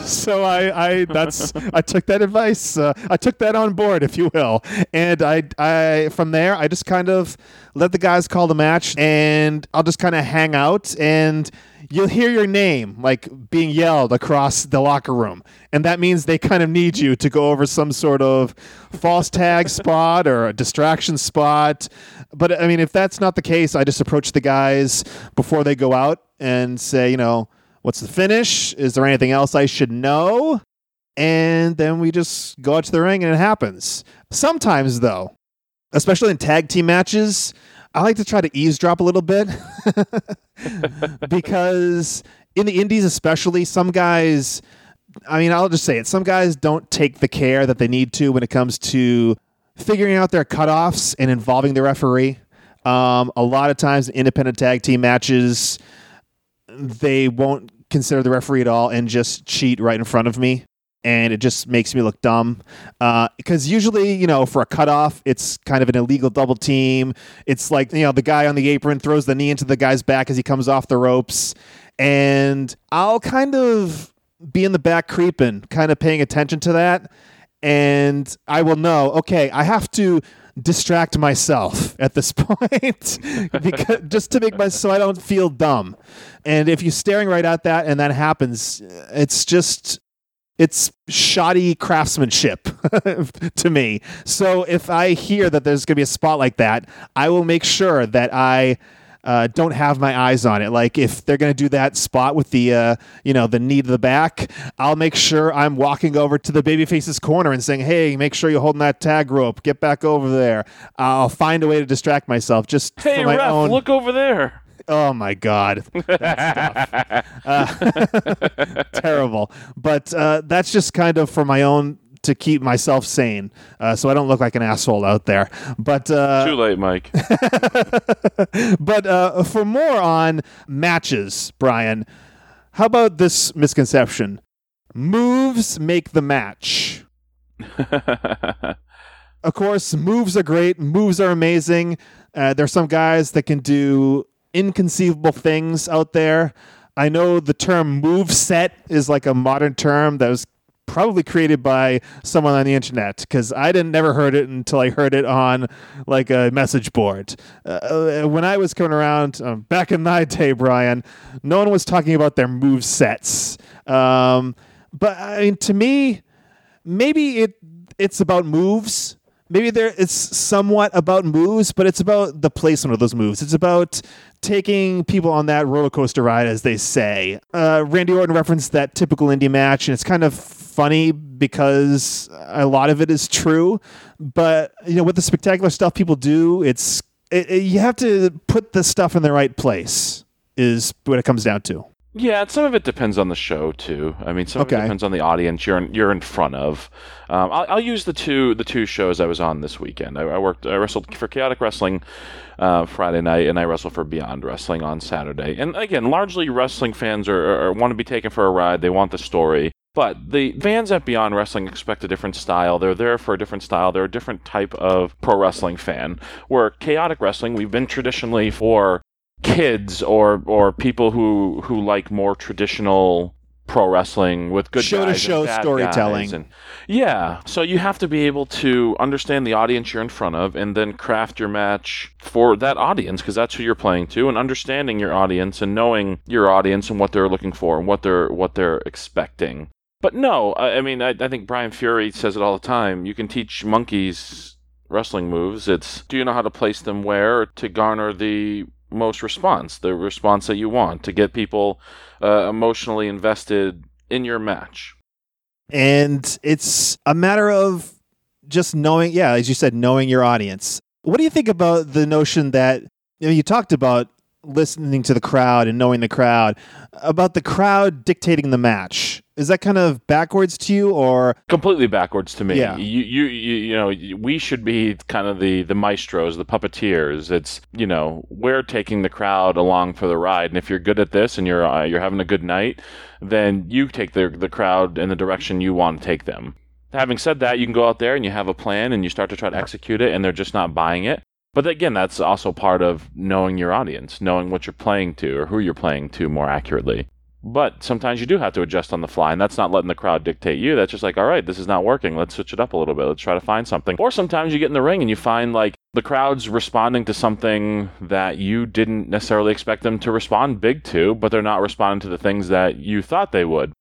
E: so I, I that's I took that advice. Uh, I took that on board, if you will, and I, I from there I just kind of let the guys call the match, and I'll just kind of hang out, and you'll hear your name like being yelled across the locker room, and that means they kind of need you to go over some sort of false tag spot or a distraction spot. But I mean, if that's not the case, I just approach the guys before they go out and say, you know, what's the finish? Is there anything else I should know? And then we just go out to the ring and it happens. Sometimes, though, especially in tag team matches, I like to try to eavesdrop a little bit because in the indies, especially, some guys, I mean, I'll just say it, some guys don't take the care that they need to when it comes to figuring out their cutoffs and involving the referee. Um, a lot of times, in independent tag team matches, they won't consider the referee at all and just cheat right in front of me. And it just makes me look dumb. Uh, because usually, you know, for a cutoff, it's kind of an illegal double team. It's like, you know, the guy on the apron throws the knee into the guy's back as he comes off the ropes. And I'll kind of be in the back creeping, kind of paying attention to that. And I will know, okay, I have to distract myself at this point because just to make my so I don't feel dumb. And if you're staring right at that and that happens, it's just it's shoddy craftsmanship to me. So if I hear that there's going to be a spot like that, I will make sure that I uh, don't have my eyes on it. Like if they're going to do that spot with the uh, you know the knee to the back, I'll make sure I'm walking over to the babyface's corner and saying, "Hey, make sure you're holding that tag rope. Get back over there." I'll find a way to distract myself just
F: hey,
E: for my
F: ref,
E: own.
F: look over there.
E: Oh my god, uh, terrible. But uh, that's just kind of for my own to keep myself sane, uh, so I don't look like an asshole out there. But uh,
F: Too late, Mike.
E: but uh, for more on matches, Brian, how about this misconception? Moves make the match. Of course, moves are great. Moves are amazing. Uh, there's some guys that can do inconceivable things out there. I know the term move set is like a modern term that was probably created by someone on the internet because I didn't never heard it until I heard it on like a message board. Uh, when I was coming around um, back in my day, Brian, no one was talking about their move sets. Um, but I mean, to me, maybe it it's about moves. Maybe there it's somewhat about moves, but it's about the placement of those moves. It's about taking people on that roller coaster ride, as they say. Uh, Randy Orton referenced that typical indie match, and it's kind of funny because a lot of it is true. But you know, with the spectacular stuff people do, it's it, it- you have to put the stuff in the right place. Is what it comes down to.
F: Yeah, and some of it depends on the show too. I mean, some of it depends on the audience you're in, you're in front of. Um, I'll, I'll use the two the two shows I was on this weekend. I, I worked I wrestled for Chaotic Wrestling uh, Friday night, and I wrestled for Beyond Wrestling on Saturday. And again, largely wrestling fans are, are, are want to be taken for a ride. They want the story. But the fans at Beyond Wrestling expect a different style. They're there for a different style. They're a different type of pro wrestling fan. Where Chaotic Wrestling, we've been traditionally for kids or or people who who like more traditional pro wrestling with good
E: Show to show storytelling.
F: and yeah so you have to be able to understand the audience you're in front of and then craft your match for that audience because that's who you're playing to and understanding your audience and knowing your audience and what they're looking for and what they're what they're expecting but no i, I mean I, I think brian fury says it all the time you can teach monkeys wrestling moves it's do you know how to place them where to garner the most response the response that you want to get people uh, emotionally invested in your match.
E: And it's a matter of just knowing yeah as you said knowing your audience. What do you think about the notion that you know you talked about listening to the crowd and knowing the crowd about the crowd dictating the match is that kind of backwards to you or
F: completely backwards to me.
E: Yeah.
F: You, you, you, you know, we should be kind of the the maestros, the puppeteers. It's you know, we're taking the crowd along for the ride, and if you're good at this and you're uh, you're having a good night, then you take the the crowd in the direction you want to take them. Having said that, you can go out there and you have a plan and you start to try to execute it, and they're just not buying it. But again, that's also part of knowing your audience, knowing what you're playing to or who you're playing to more accurately. But sometimes you do have to adjust on the fly, and that's not letting the crowd dictate you. That's just like, all right, this is not working. Let's switch it up a little bit. Let's try to find something. Or sometimes you get in the ring and you find like the crowd's responding to something that you didn't necessarily expect them to respond big to, but they're not responding to the things that you thought they would.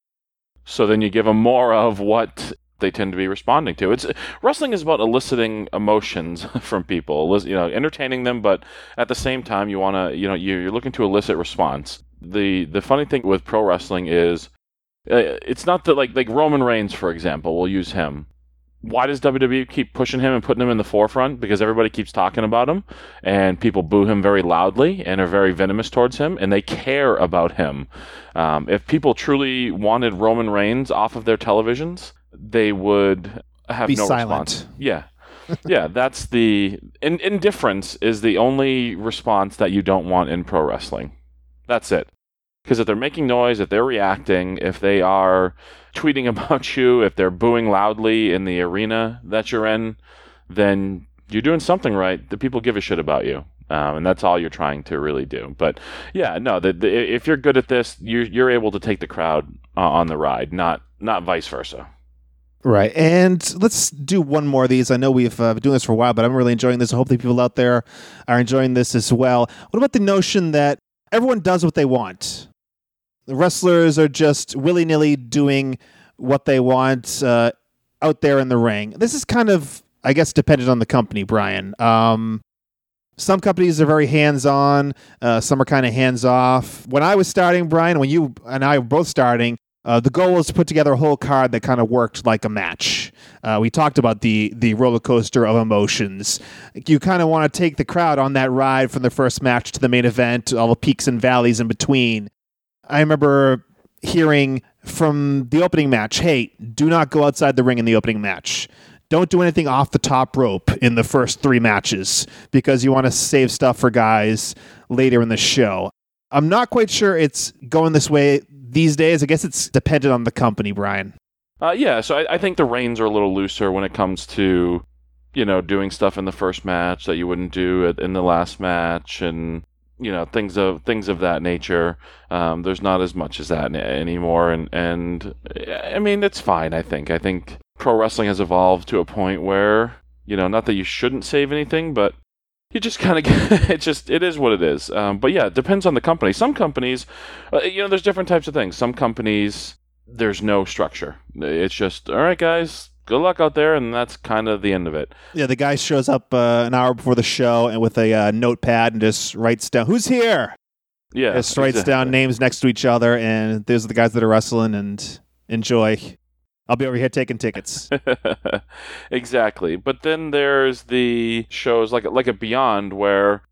F: So then you give them more of what they tend to be responding to. It's wrestling is about eliciting emotions from people, you know, entertaining them, but at the same time, you want to, you know, you're looking to elicit response the the funny thing with pro wrestling is uh, it's not that like like Roman Reigns for example, we'll use him. Why does WWE keep pushing him and putting him in the forefront? Because everybody keeps talking about him, and people boo him very loudly and are very venomous towards him, and they care about him. Um, if people truly wanted Roman Reigns off of their televisions, they would have
E: Be
F: no
E: silent.
F: response. Yeah, yeah, that's the in, indifference is the only response that you don't want in pro wrestling. That's it. Because if they're making noise, if they're reacting, if they are tweeting about you, if they're booing loudly in the arena that you're in, then you're doing something right. The people give a shit about you. Um, and that's all you're trying to really do. But yeah, no, the, the, if you're good at this, you're, you're able to take the crowd uh, on the ride, not not vice versa.
E: Right. And let's do one more of these. I know we've uh, been doing this for a while, but I'm really enjoying this. I hope the people out there are enjoying this as well. What about the notion that everyone does what they want? The wrestlers are just willy nilly doing what they want uh, out there in the ring. This is kind of, I guess, dependent on the company, Brian. Um, some companies are very hands on, uh, some are kind of hands off. When I was starting, Brian, when you and I were both starting, uh, the goal was to put together a whole card that kind of worked like a match. Uh, we talked about the the roller coaster of emotions. You kind of want to take the crowd on that ride from the first match to the main event, all the peaks and valleys in between. I remember hearing from the opening match, "Hey, do not go outside the ring in the opening match." Don't do anything off the top rope in the first three matches because you want to save stuff for guys later in the show. I'm not quite sure it's going this way these days. I guess it's dependent on the company, Brian.
F: Uh, yeah, so I, I, think the reins are a little looser when it comes to, you know, doing stuff in the first match that you wouldn't do in the last match, and you know things of things of that nature. Um, there's not as much as that anymore, and and I mean it's fine. I think I think pro wrestling has evolved to a point where you know not that you shouldn't save anything, but you just kind of it just it is what it is. Um, but yeah it depends on the company. Some companies uh, you know there's different types of things. Some companies there's no structure. It's just all right guys good luck out there and that's kind of the end of it.
E: Yeah the guy shows up uh, an hour before the show and with a uh, notepad and just writes down who's here?
F: Yeah
E: just writes exactly. down names next to each other and those are the guys that are wrestling and enjoy I'll be over here taking tickets.
F: exactly. But then there's the shows like like a Beyond where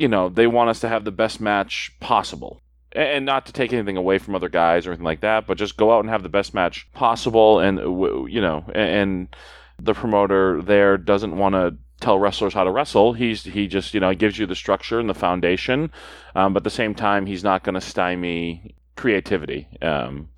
F: you know, they want us to have the best match possible. And not to take anything away from other guys or anything like that, but just go out and have the best match possible and you know, and the promoter there doesn't want to tell wrestlers how to wrestle. He's he just you know gives you the structure and the foundation, um, but at the same time he's not going to stymie creativity. Um,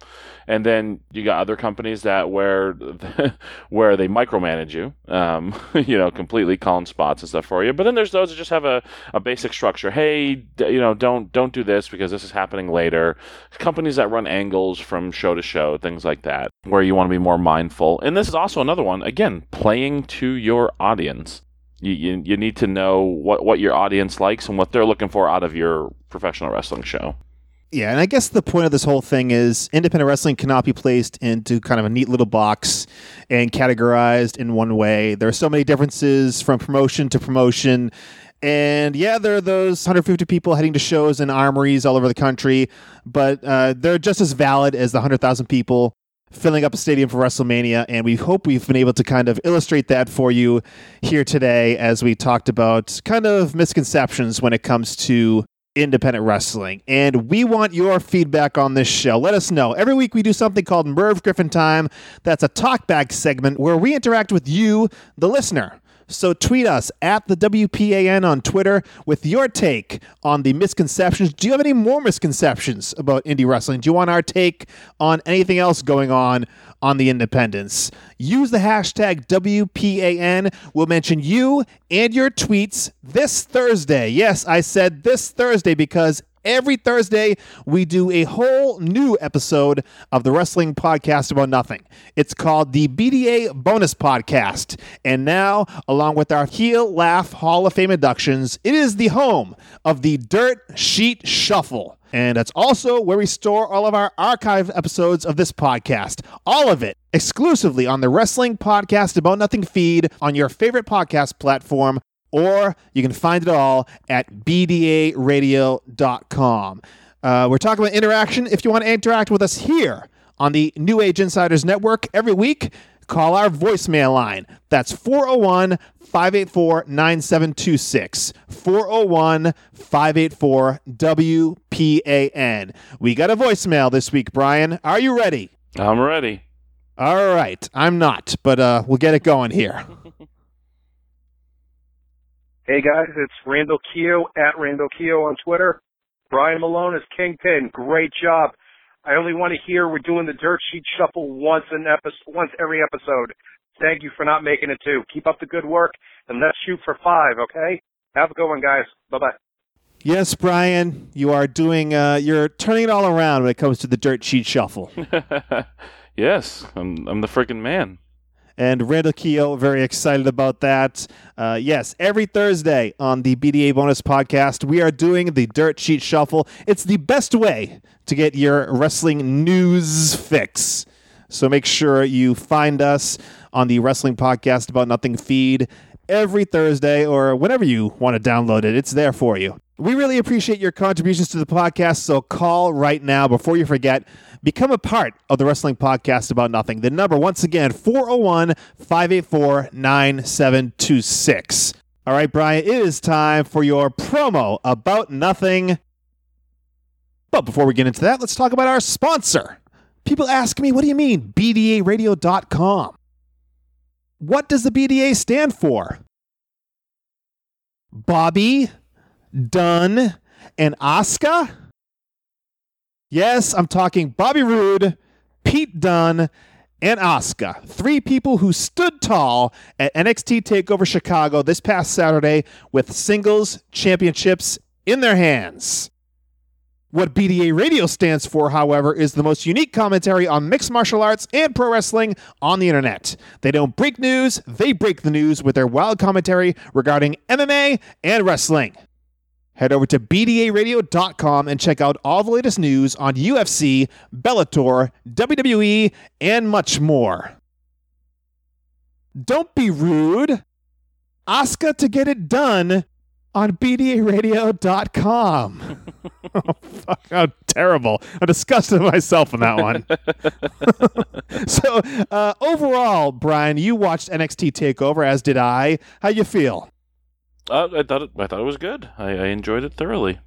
F: and then you got other companies that where where they micromanage you, um, you know, completely calling spots and stuff for you. But then there's those that just have a, a basic structure. Hey, d- you know, don't don't do this because this is happening later. Companies that run angles from show to show, things like that, where you want to be more mindful. And this is also another one. Again, playing to your audience. You, you, you need to know what, what your audience likes and what they're looking for out of your professional wrestling show.
E: Yeah, and I guess the point of this whole thing is independent wrestling cannot be placed into kind of a neat little box and categorized in one way. There are so many differences from promotion to promotion. And yeah, there are those 150 people heading to shows and armories all over the country, but uh, they're just as valid as the 100,000 people filling up a stadium for WrestleMania. And we hope we've been able to kind of illustrate that for you here today as we talked about kind of misconceptions when it comes to independent wrestling. And we want your feedback on this show. Let us know. Every week we do something called Merv Griffin Time. That's a talkback segment where we interact with you, the listener. So tweet us at the WPAN on Twitter with your take on the misconceptions. Do you have any more misconceptions about indie wrestling? Do you want our take on anything else going on on the independents. Use the hashtag WPAN. We'll mention you and your tweets this Thursday. Yes, I said this Thursday because Every Thursday, we do a whole new episode of the Wrestling Podcast About Nothing. It's called the BDA Bonus Podcast. And now, along with our Heel Laugh Hall of Fame inductions, it is the home of the Dirt Sheet Shuffle. And that's also where we store all of our archived episodes of this podcast. All of it exclusively on the Wrestling Podcast About Nothing feed on your favorite podcast platform or you can find it all at bdaradio.com. Uh, we're talking about interaction. If you want to interact with us here on the New Age Insiders Network every week, call our voicemail line. That's 401 584 9726. 401 584 WPAN. We got a voicemail this week, Brian. Are you ready?
F: I'm ready.
E: All right. I'm not, but uh, we'll get it going here.
G: Hey guys, it's Randall Keogh at Randall Keogh on Twitter. Brian Milonas Kingpin. Great job. I only want to hear we're doing the dirt sheet shuffle once an episode, once every episode. Thank you for not making it two. Keep up the good work and let's shoot for five, okay? Have a good one, guys. Bye bye.
E: Yes, Brian, you are doing. Uh, you're turning it all around when it comes to the dirt sheet shuffle.
F: yes, I'm I'm the freaking man
E: and Randall Keogh, very excited about that. Uh, yes, every Thursday on the BDA Bonus Podcast, we are doing the Dirt Sheet Shuffle. It's the best way to get your wrestling news fix. So make sure you find us on the Wrestling Podcast About Nothing feed every Thursday or whenever you want to download it. It's there for you. We really appreciate your contributions to the podcast, so call right now before you forget. Become a part of the Wrestling Podcast About Nothing. The number, once again, 401 584 9726. All right, Brian, it is time for your promo about nothing. But before we get into that, let's talk about our sponsor. People ask me, what do you mean, BDARadio.com? What does the BDA stand for? Bobby Dunn, and Asuka? Yes, I'm talking Bobby Roode, Pete Dunn, and Asuka. Three people who stood tall at NXT TakeOver Chicago this past Saturday with singles championships in their hands. What BDA Radio stands for, however, is the most unique commentary on mixed martial arts and pro wrestling on the internet. They don't break news, they break the news with their wild commentary regarding MMA and wrestling. Head over to BDARadio.com and check out all the latest news on UFC, Bellator, WWE, and much more. Don't be rude. Asuka to get it done on BDARadio.com. oh, fuck, how terrible. I'm disgusted with myself on that one. so, uh, overall, Brian, you watched NXT TakeOver, as did I. How you feel?
F: Uh, I thought it, I thought it was good. I, I, enjoyed it thoroughly.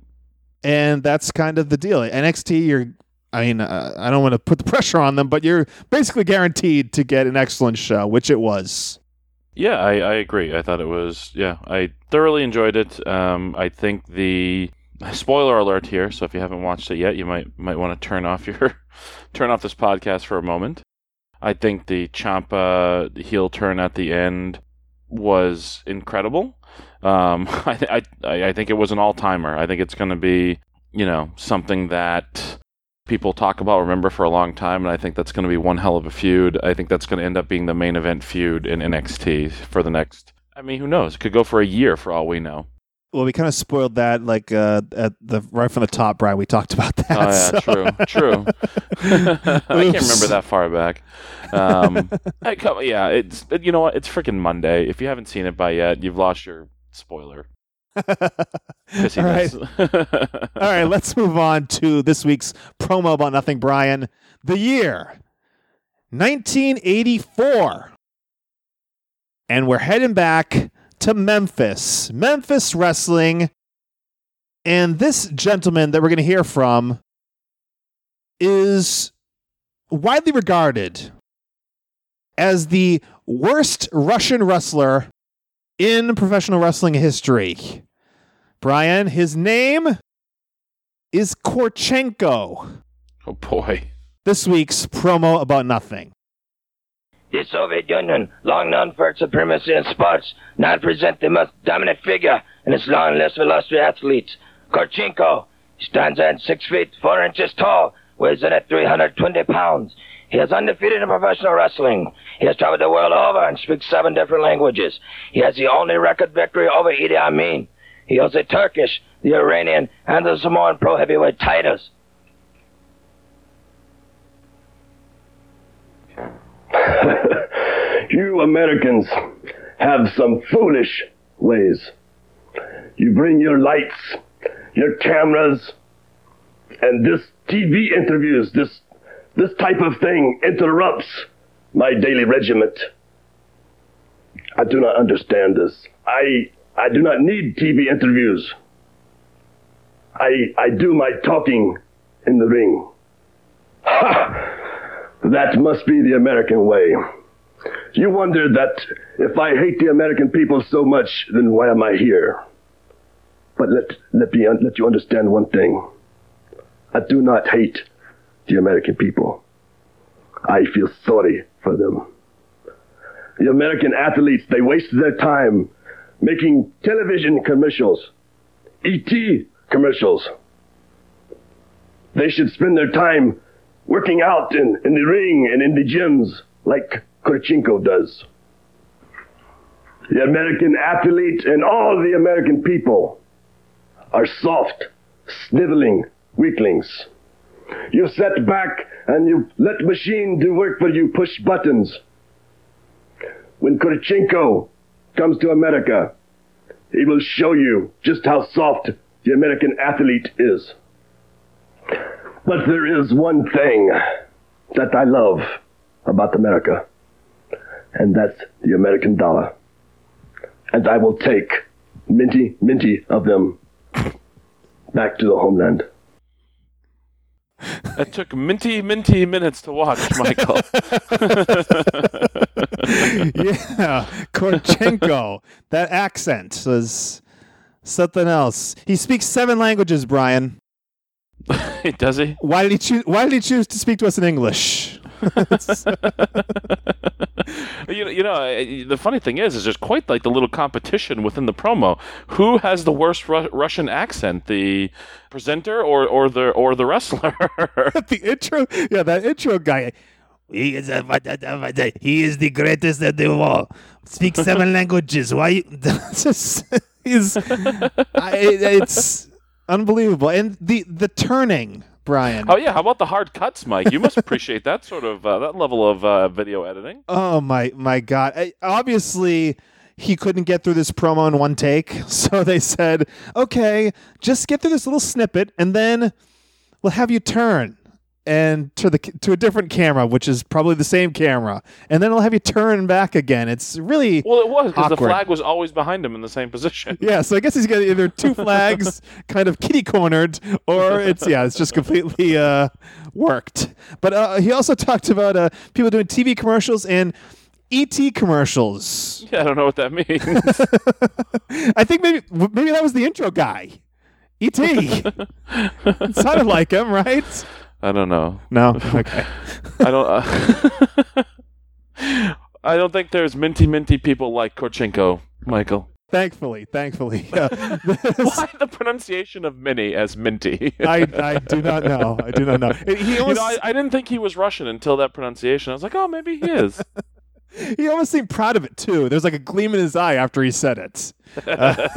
E: And that's kind of the deal. NXT, you're. I mean, uh, I don't want to put the pressure on them, but you're basically guaranteed to get an excellent show, which it was.
F: Yeah, I, I agree. I thought it was. Yeah, I thoroughly enjoyed it. Um, I think the spoiler alert here. So if you haven't watched it yet, you might might want to turn off your turn off this podcast for a moment. I think the Ciampa heel turn at the end was incredible. Um, I, I, I think it was an all timer. I think it's going to be, you know, something that people talk about, remember for a long time, and I think that's going to be one hell of a feud. I think that's going to end up being the main event feud in NXT for the next. I mean, who knows? It could go for a year for all we know.
E: Well, we kind of spoiled that, like uh, at the right from the top, Brian. We talked about that.
F: Oh yeah, so. true, true. I can't remember that far back. Um, I, yeah, it's you know what? It's freaking Monday. If you haven't seen it by yet, you've lost your spoiler.
E: All right. All right, let's move on to this week's promo about nothing, Brian. The year 1984. And we're heading back to Memphis. Memphis Wrestling. And this gentleman that we're going to hear from is widely regarded as the worst Russian wrestler in professional wrestling history. Brian, his name is Korchenko.
F: Oh boy.
E: This week's promo about nothing.
H: The Soviet Union, long known for its supremacy in sports, now presents the most dominant figure in its long list of illustrious athletes. Korchenko stands at six feet four inches tall, weighs in at 320 pounds. He is undefeated in professional wrestling. He has traveled the world over and speaks seven different languages. He has the only record victory over Idi Amin. He holds the Turkish, the Iranian, and the Samoan pro heavyweight titles.
I: you Americans have some foolish ways. You bring your lights, your cameras, and this TV interviews, this this type of thing interrupts my daily regiment. I do not understand this. I I do not need TV interviews. I I do my talking in the ring. Ha! That must be the American way. You wonder that if I hate the American people so much, then why am I here? But let let me let you understand one thing. I do not hate the American people. I feel sorry for them. The American athletes, they waste their time making television commercials, ET commercials. They should spend their time working out in, in the ring and in the gyms like Korchenko does. The American athlete and all the American people are soft, sniveling weaklings. You sit back and you let machine do work for you, push buttons. When Korchenko comes to America, he will show you just how soft the American athlete is. But there is one thing that I love about America, and that's the American dollar. And I will take minty, minty of them back to the homeland.
F: That took minty, minty minutes to watch, Michael.
E: yeah, Korchenko. that accent was something else. He speaks seven languages, Brian.
F: Does he?
E: Why did he choose? Why did he choose to speak to us in English?
F: you know, you know, the funny thing is, is there's quite like the little competition within the promo. Who has the worst Ru- Russian accent, the presenter or or the or the wrestler?
E: the intro, yeah, that intro guy. He is a, he is the greatest of them all. Speaks seven languages. Why? Just, he's, I, it's unbelievable, and the the turning Brian.
F: Oh yeah, how about the hard cuts, Mike? You must appreciate that sort of uh, that level of uh, video editing.
E: Oh my my god! I, obviously, he couldn't get through this promo in one take, so they said, "Okay, just get through this little snippet, and then we'll have you turn." And to the to a different camera, which is probably the same camera, and then it'll have you turn back again. It's really
F: well, it was because the flag was always behind him in the same position.
E: Yeah, so I guess he's got either two flags, kind of kitty cornered, or it's yeah, it's just completely uh, worked. But uh, he also talked about uh, people doing TV commercials and. ET commercials.
F: Yeah, I don't know what that means.
E: I think maybe maybe that was the intro guy. ET. it sounded like him, right?
F: I don't know.
E: No. Okay.
F: I don't. Uh, I don't think there's minty minty people like Korchenko, Michael.
E: Thankfully, thankfully.
F: Uh, Why the pronunciation of Minnie as minty?
E: I, I do not know. I do not know. He
F: almost, you know, I, I didn't think he was Russian until that pronunciation. I was like, oh, maybe he is.
E: he almost seemed proud of it too. There's like a gleam in his eye after he said it. Uh,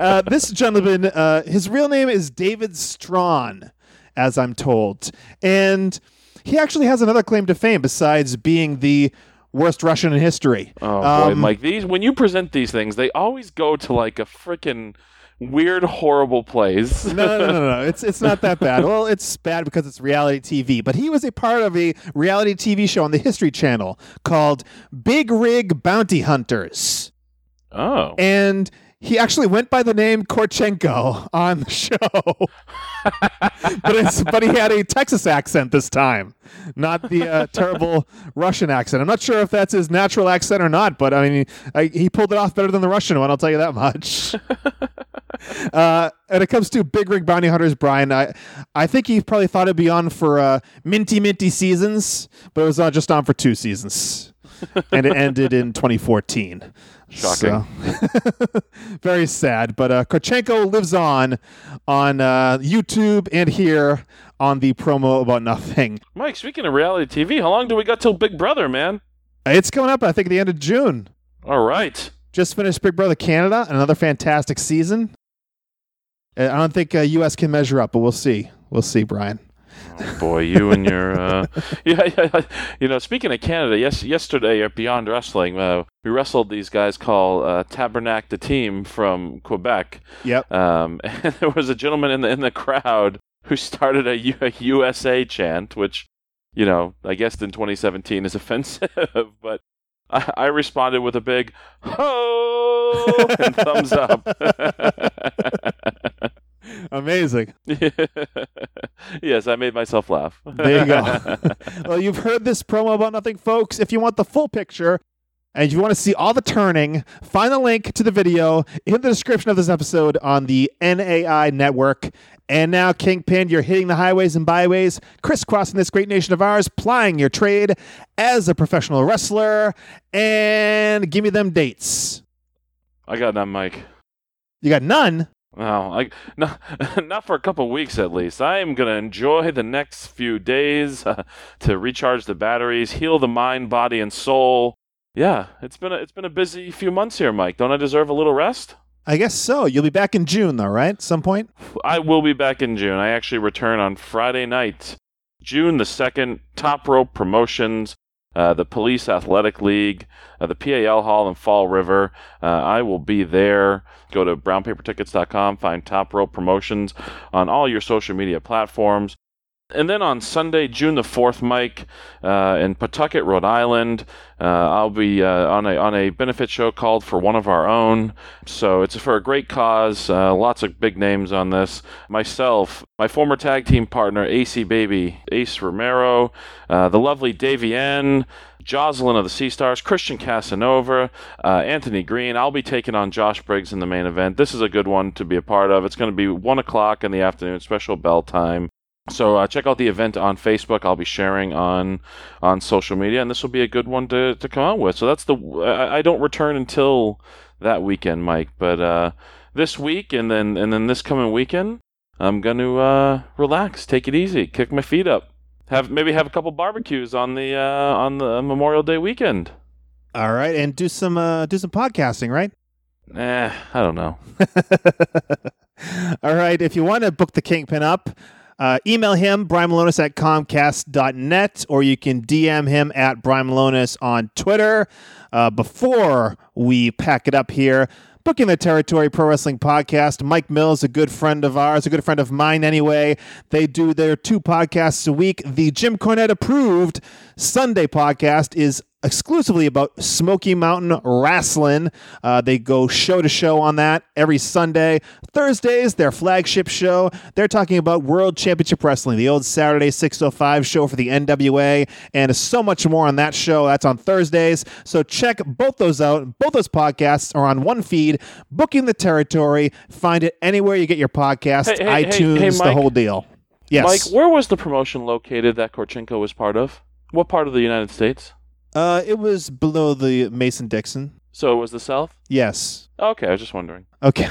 E: uh, this gentleman, uh, his real name is David Strawn as I'm told. And he actually has another claim to fame besides being the worst Russian in history.
F: Oh boy, um, Mike, these when you present these things, they always go to like a freaking weird, horrible place.
E: no, no, no, no, It's it's not that bad. Well, it's bad because it's reality TV. But he was a part of a reality TV show on the History Channel called Big Rig Bounty Hunters.
F: Oh.
E: And he actually went by the name Korchenko on the show, but but he had a Texas accent this time, not the uh, terrible Russian accent. I'm not sure if that's his natural accent or not, but I mean, I, he pulled it off better than the Russian one. I'll tell you that much. uh, and it comes to Big Rig Bounty Hunters, Brian. I I think he probably thought it'd be on for uh, minty minty seasons, but it was uh, just on for two seasons. and it ended in 2014.
F: Shocking.
E: So- very sad. But uh, Korchenko lives on on uh, YouTube and here on the promo about nothing.
F: Mike, speaking of reality TV, how long do we got till Big Brother, man?
E: It's coming up, I think, at the end of June.
F: All right.
E: Just finished Big Brother Canada, another fantastic season. Uh, I don't think uh, U.S. can measure up, but we'll see. We'll see, Brian.
F: Oh, boy, you and your uh, yeah, yeah. You know, speaking of Canada, yes, yesterday at Beyond Wrestling, uh, we wrestled these guys called uh, Tabarnak de Team from Quebec.
E: Yep.
F: Um, and there was a gentleman in the in the crowd who started a, U- a USA chant, which you know, I guess in 2017 is offensive, but I, I responded with a big ho and thumbs up.
E: Amazing.
F: yes, I made myself laugh.
E: There you go. well, you've heard this promo about nothing, folks. If you want the full picture and if you want to see all the turning, find the link to the video in the description of this episode on the NAI network. And now, Kingpin, you're hitting the highways and byways, crisscrossing this great nation of ours, plying your trade as a professional wrestler. And give me them dates.
F: I got none, Mike.
E: You got none?
F: Well, I, not, not for a couple weeks at least. I am going to enjoy the next few days uh, to recharge the batteries, heal the mind, body, and soul. Yeah, it's been a, it's been a busy few months here, Mike. Don't I deserve a little rest?
E: I guess so. You'll be back in June, though, right? Some point?
F: I will be back in June. I actually return on Friday night, June the 2nd, Top Rope Promotions, uh, the Police Athletic League, uh, the PAL Hall in Fall River. Uh, I will be there. Go to brownpapertickets.com, find Top Rope Promotions on all your social media platforms. And then on Sunday, June the fourth, Mike, uh, in Pawtucket, Rhode Island, uh, I'll be uh, on a on a benefit show called "For One of Our Own." So it's for a great cause. Uh, lots of big names on this. Myself, my former tag team partner, AC Baby, Ace Romero, uh, the lovely Davey N. Jocelyn of the Sea Stars, Christian Casanova, uh, Anthony Green. I'll be taking on Josh Briggs in the main event. This is a good one to be a part of. It's going to be one o'clock in the afternoon, special bell time. So uh, check out the event on Facebook. I'll be sharing on on social media, and this will be a good one to, to come out with. So that's the I, I don't return until that weekend, Mike. But uh, this week and then and then this coming weekend, I'm going to uh, relax, take it easy, kick my feet up, have maybe have a couple barbecues on the uh, on the Memorial Day weekend.
E: All right, and do some uh, do some podcasting, right?
F: Eh, I don't know.
E: All right, if you want to book the Kingpin up, uh, email him, Brian at Comcast.net, or you can DM him at Brian on Twitter. Uh, before we pack it up here, Booking the Territory Pro Wrestling Podcast. Mike Mills, a good friend of ours, a good friend of mine anyway. They do their two podcasts a week. The Jim Cornette approved Sunday podcast is exclusively about Smoky Mountain Wrestling. Uh, they go show to show on that every Sunday. Thursdays, their flagship show, they're talking about World Championship Wrestling, the old Saturday 605 show for the NWA, and so much more on that show. That's on Thursdays. So check both those out. Both those podcasts are on one feed, Booking the Territory. Find it anywhere you get your podcast,
F: Hey, hey,
E: iTunes,
F: hey,
E: the whole deal. Yes.
F: Mike, where was the promotion located that Korchenko was part of? What part of the United States?
E: Uh, it was below the Mason Dixon.
F: So it was the South?
E: Yes.
F: Okay, I was just wondering.
E: Okay.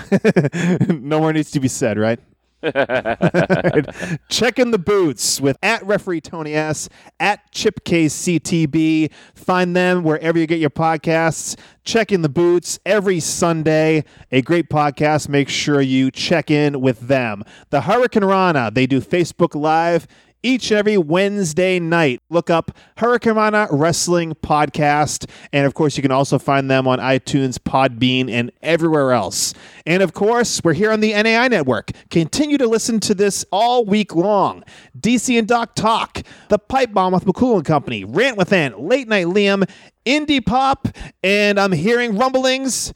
E: no more needs to be said, right? Checking the boots with at referee Tony S, at Chip CTB. Find them wherever you get your podcasts. Checking the boots every Sunday. A great podcast. Make sure you check in with them. The Hurricane Rana, they do Facebook Live each and every Wednesday night. Look up Hurricanrana Wrestling Podcast. And of course, you can also find them on iTunes, Podbean, and everywhere else. And of course, we're here on the NAI Network. Continue to listen to this all week long. DC and Doc Talk, The Pipe Bomb with McCool and Company, Rant with Ant, Late Night Liam, Indie Pop, and I'm hearing rumblings.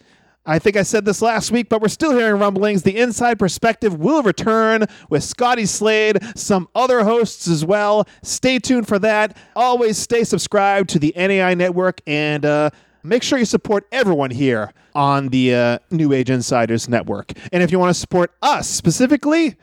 E: I think I said this last week, but we're still hearing rumblings. The Inside Perspective will return with Scotty Slade, some other hosts as well. Stay tuned for that. Always stay subscribed to the NAI Network and uh, make sure you support everyone here on the uh, New Age Insiders Network. And if you want to support us specifically,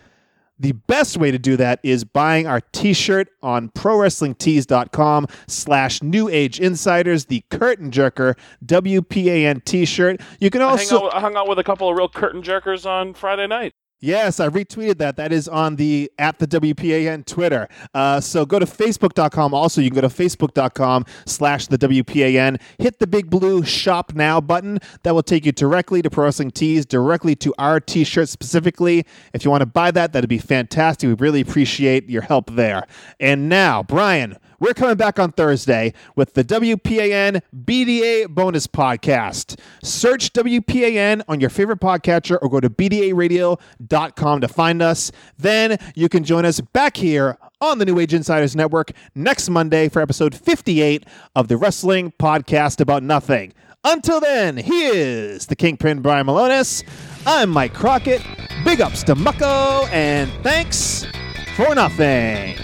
E: The best way to do that is buying our t-shirt on prowrestlingtees.com slash new age insiders, the curtain jerker WPAN t-shirt. You can
F: I, hang out, I hung out with a couple of real curtain jerkers on Friday night.
E: Yes, I retweeted that. That is on the at the WPAN Twitter. Uh, so go to Facebook.com. Also, you can go to Facebook.com slash the WPAN. Hit the big blue shop now button. That will take you directly to Pro Wrestling Tees, directly to our t shirt specifically. If you want to buy that, that'd be fantastic. We really appreciate your help there. And now, Brian, we're coming back on Thursday with the WPAN BDA bonus podcast. Search WPAN on your favorite podcatcher or go to BDARadio.com to find us. Then you can join us back here on the New Age Insiders Network next Monday for episode 58 of the Wrestling Podcast About Nothing. Until then, here's the Kingpin Brian Milonas. I'm Mike Crockett. Big ups to Mucko, and thanks for nothing.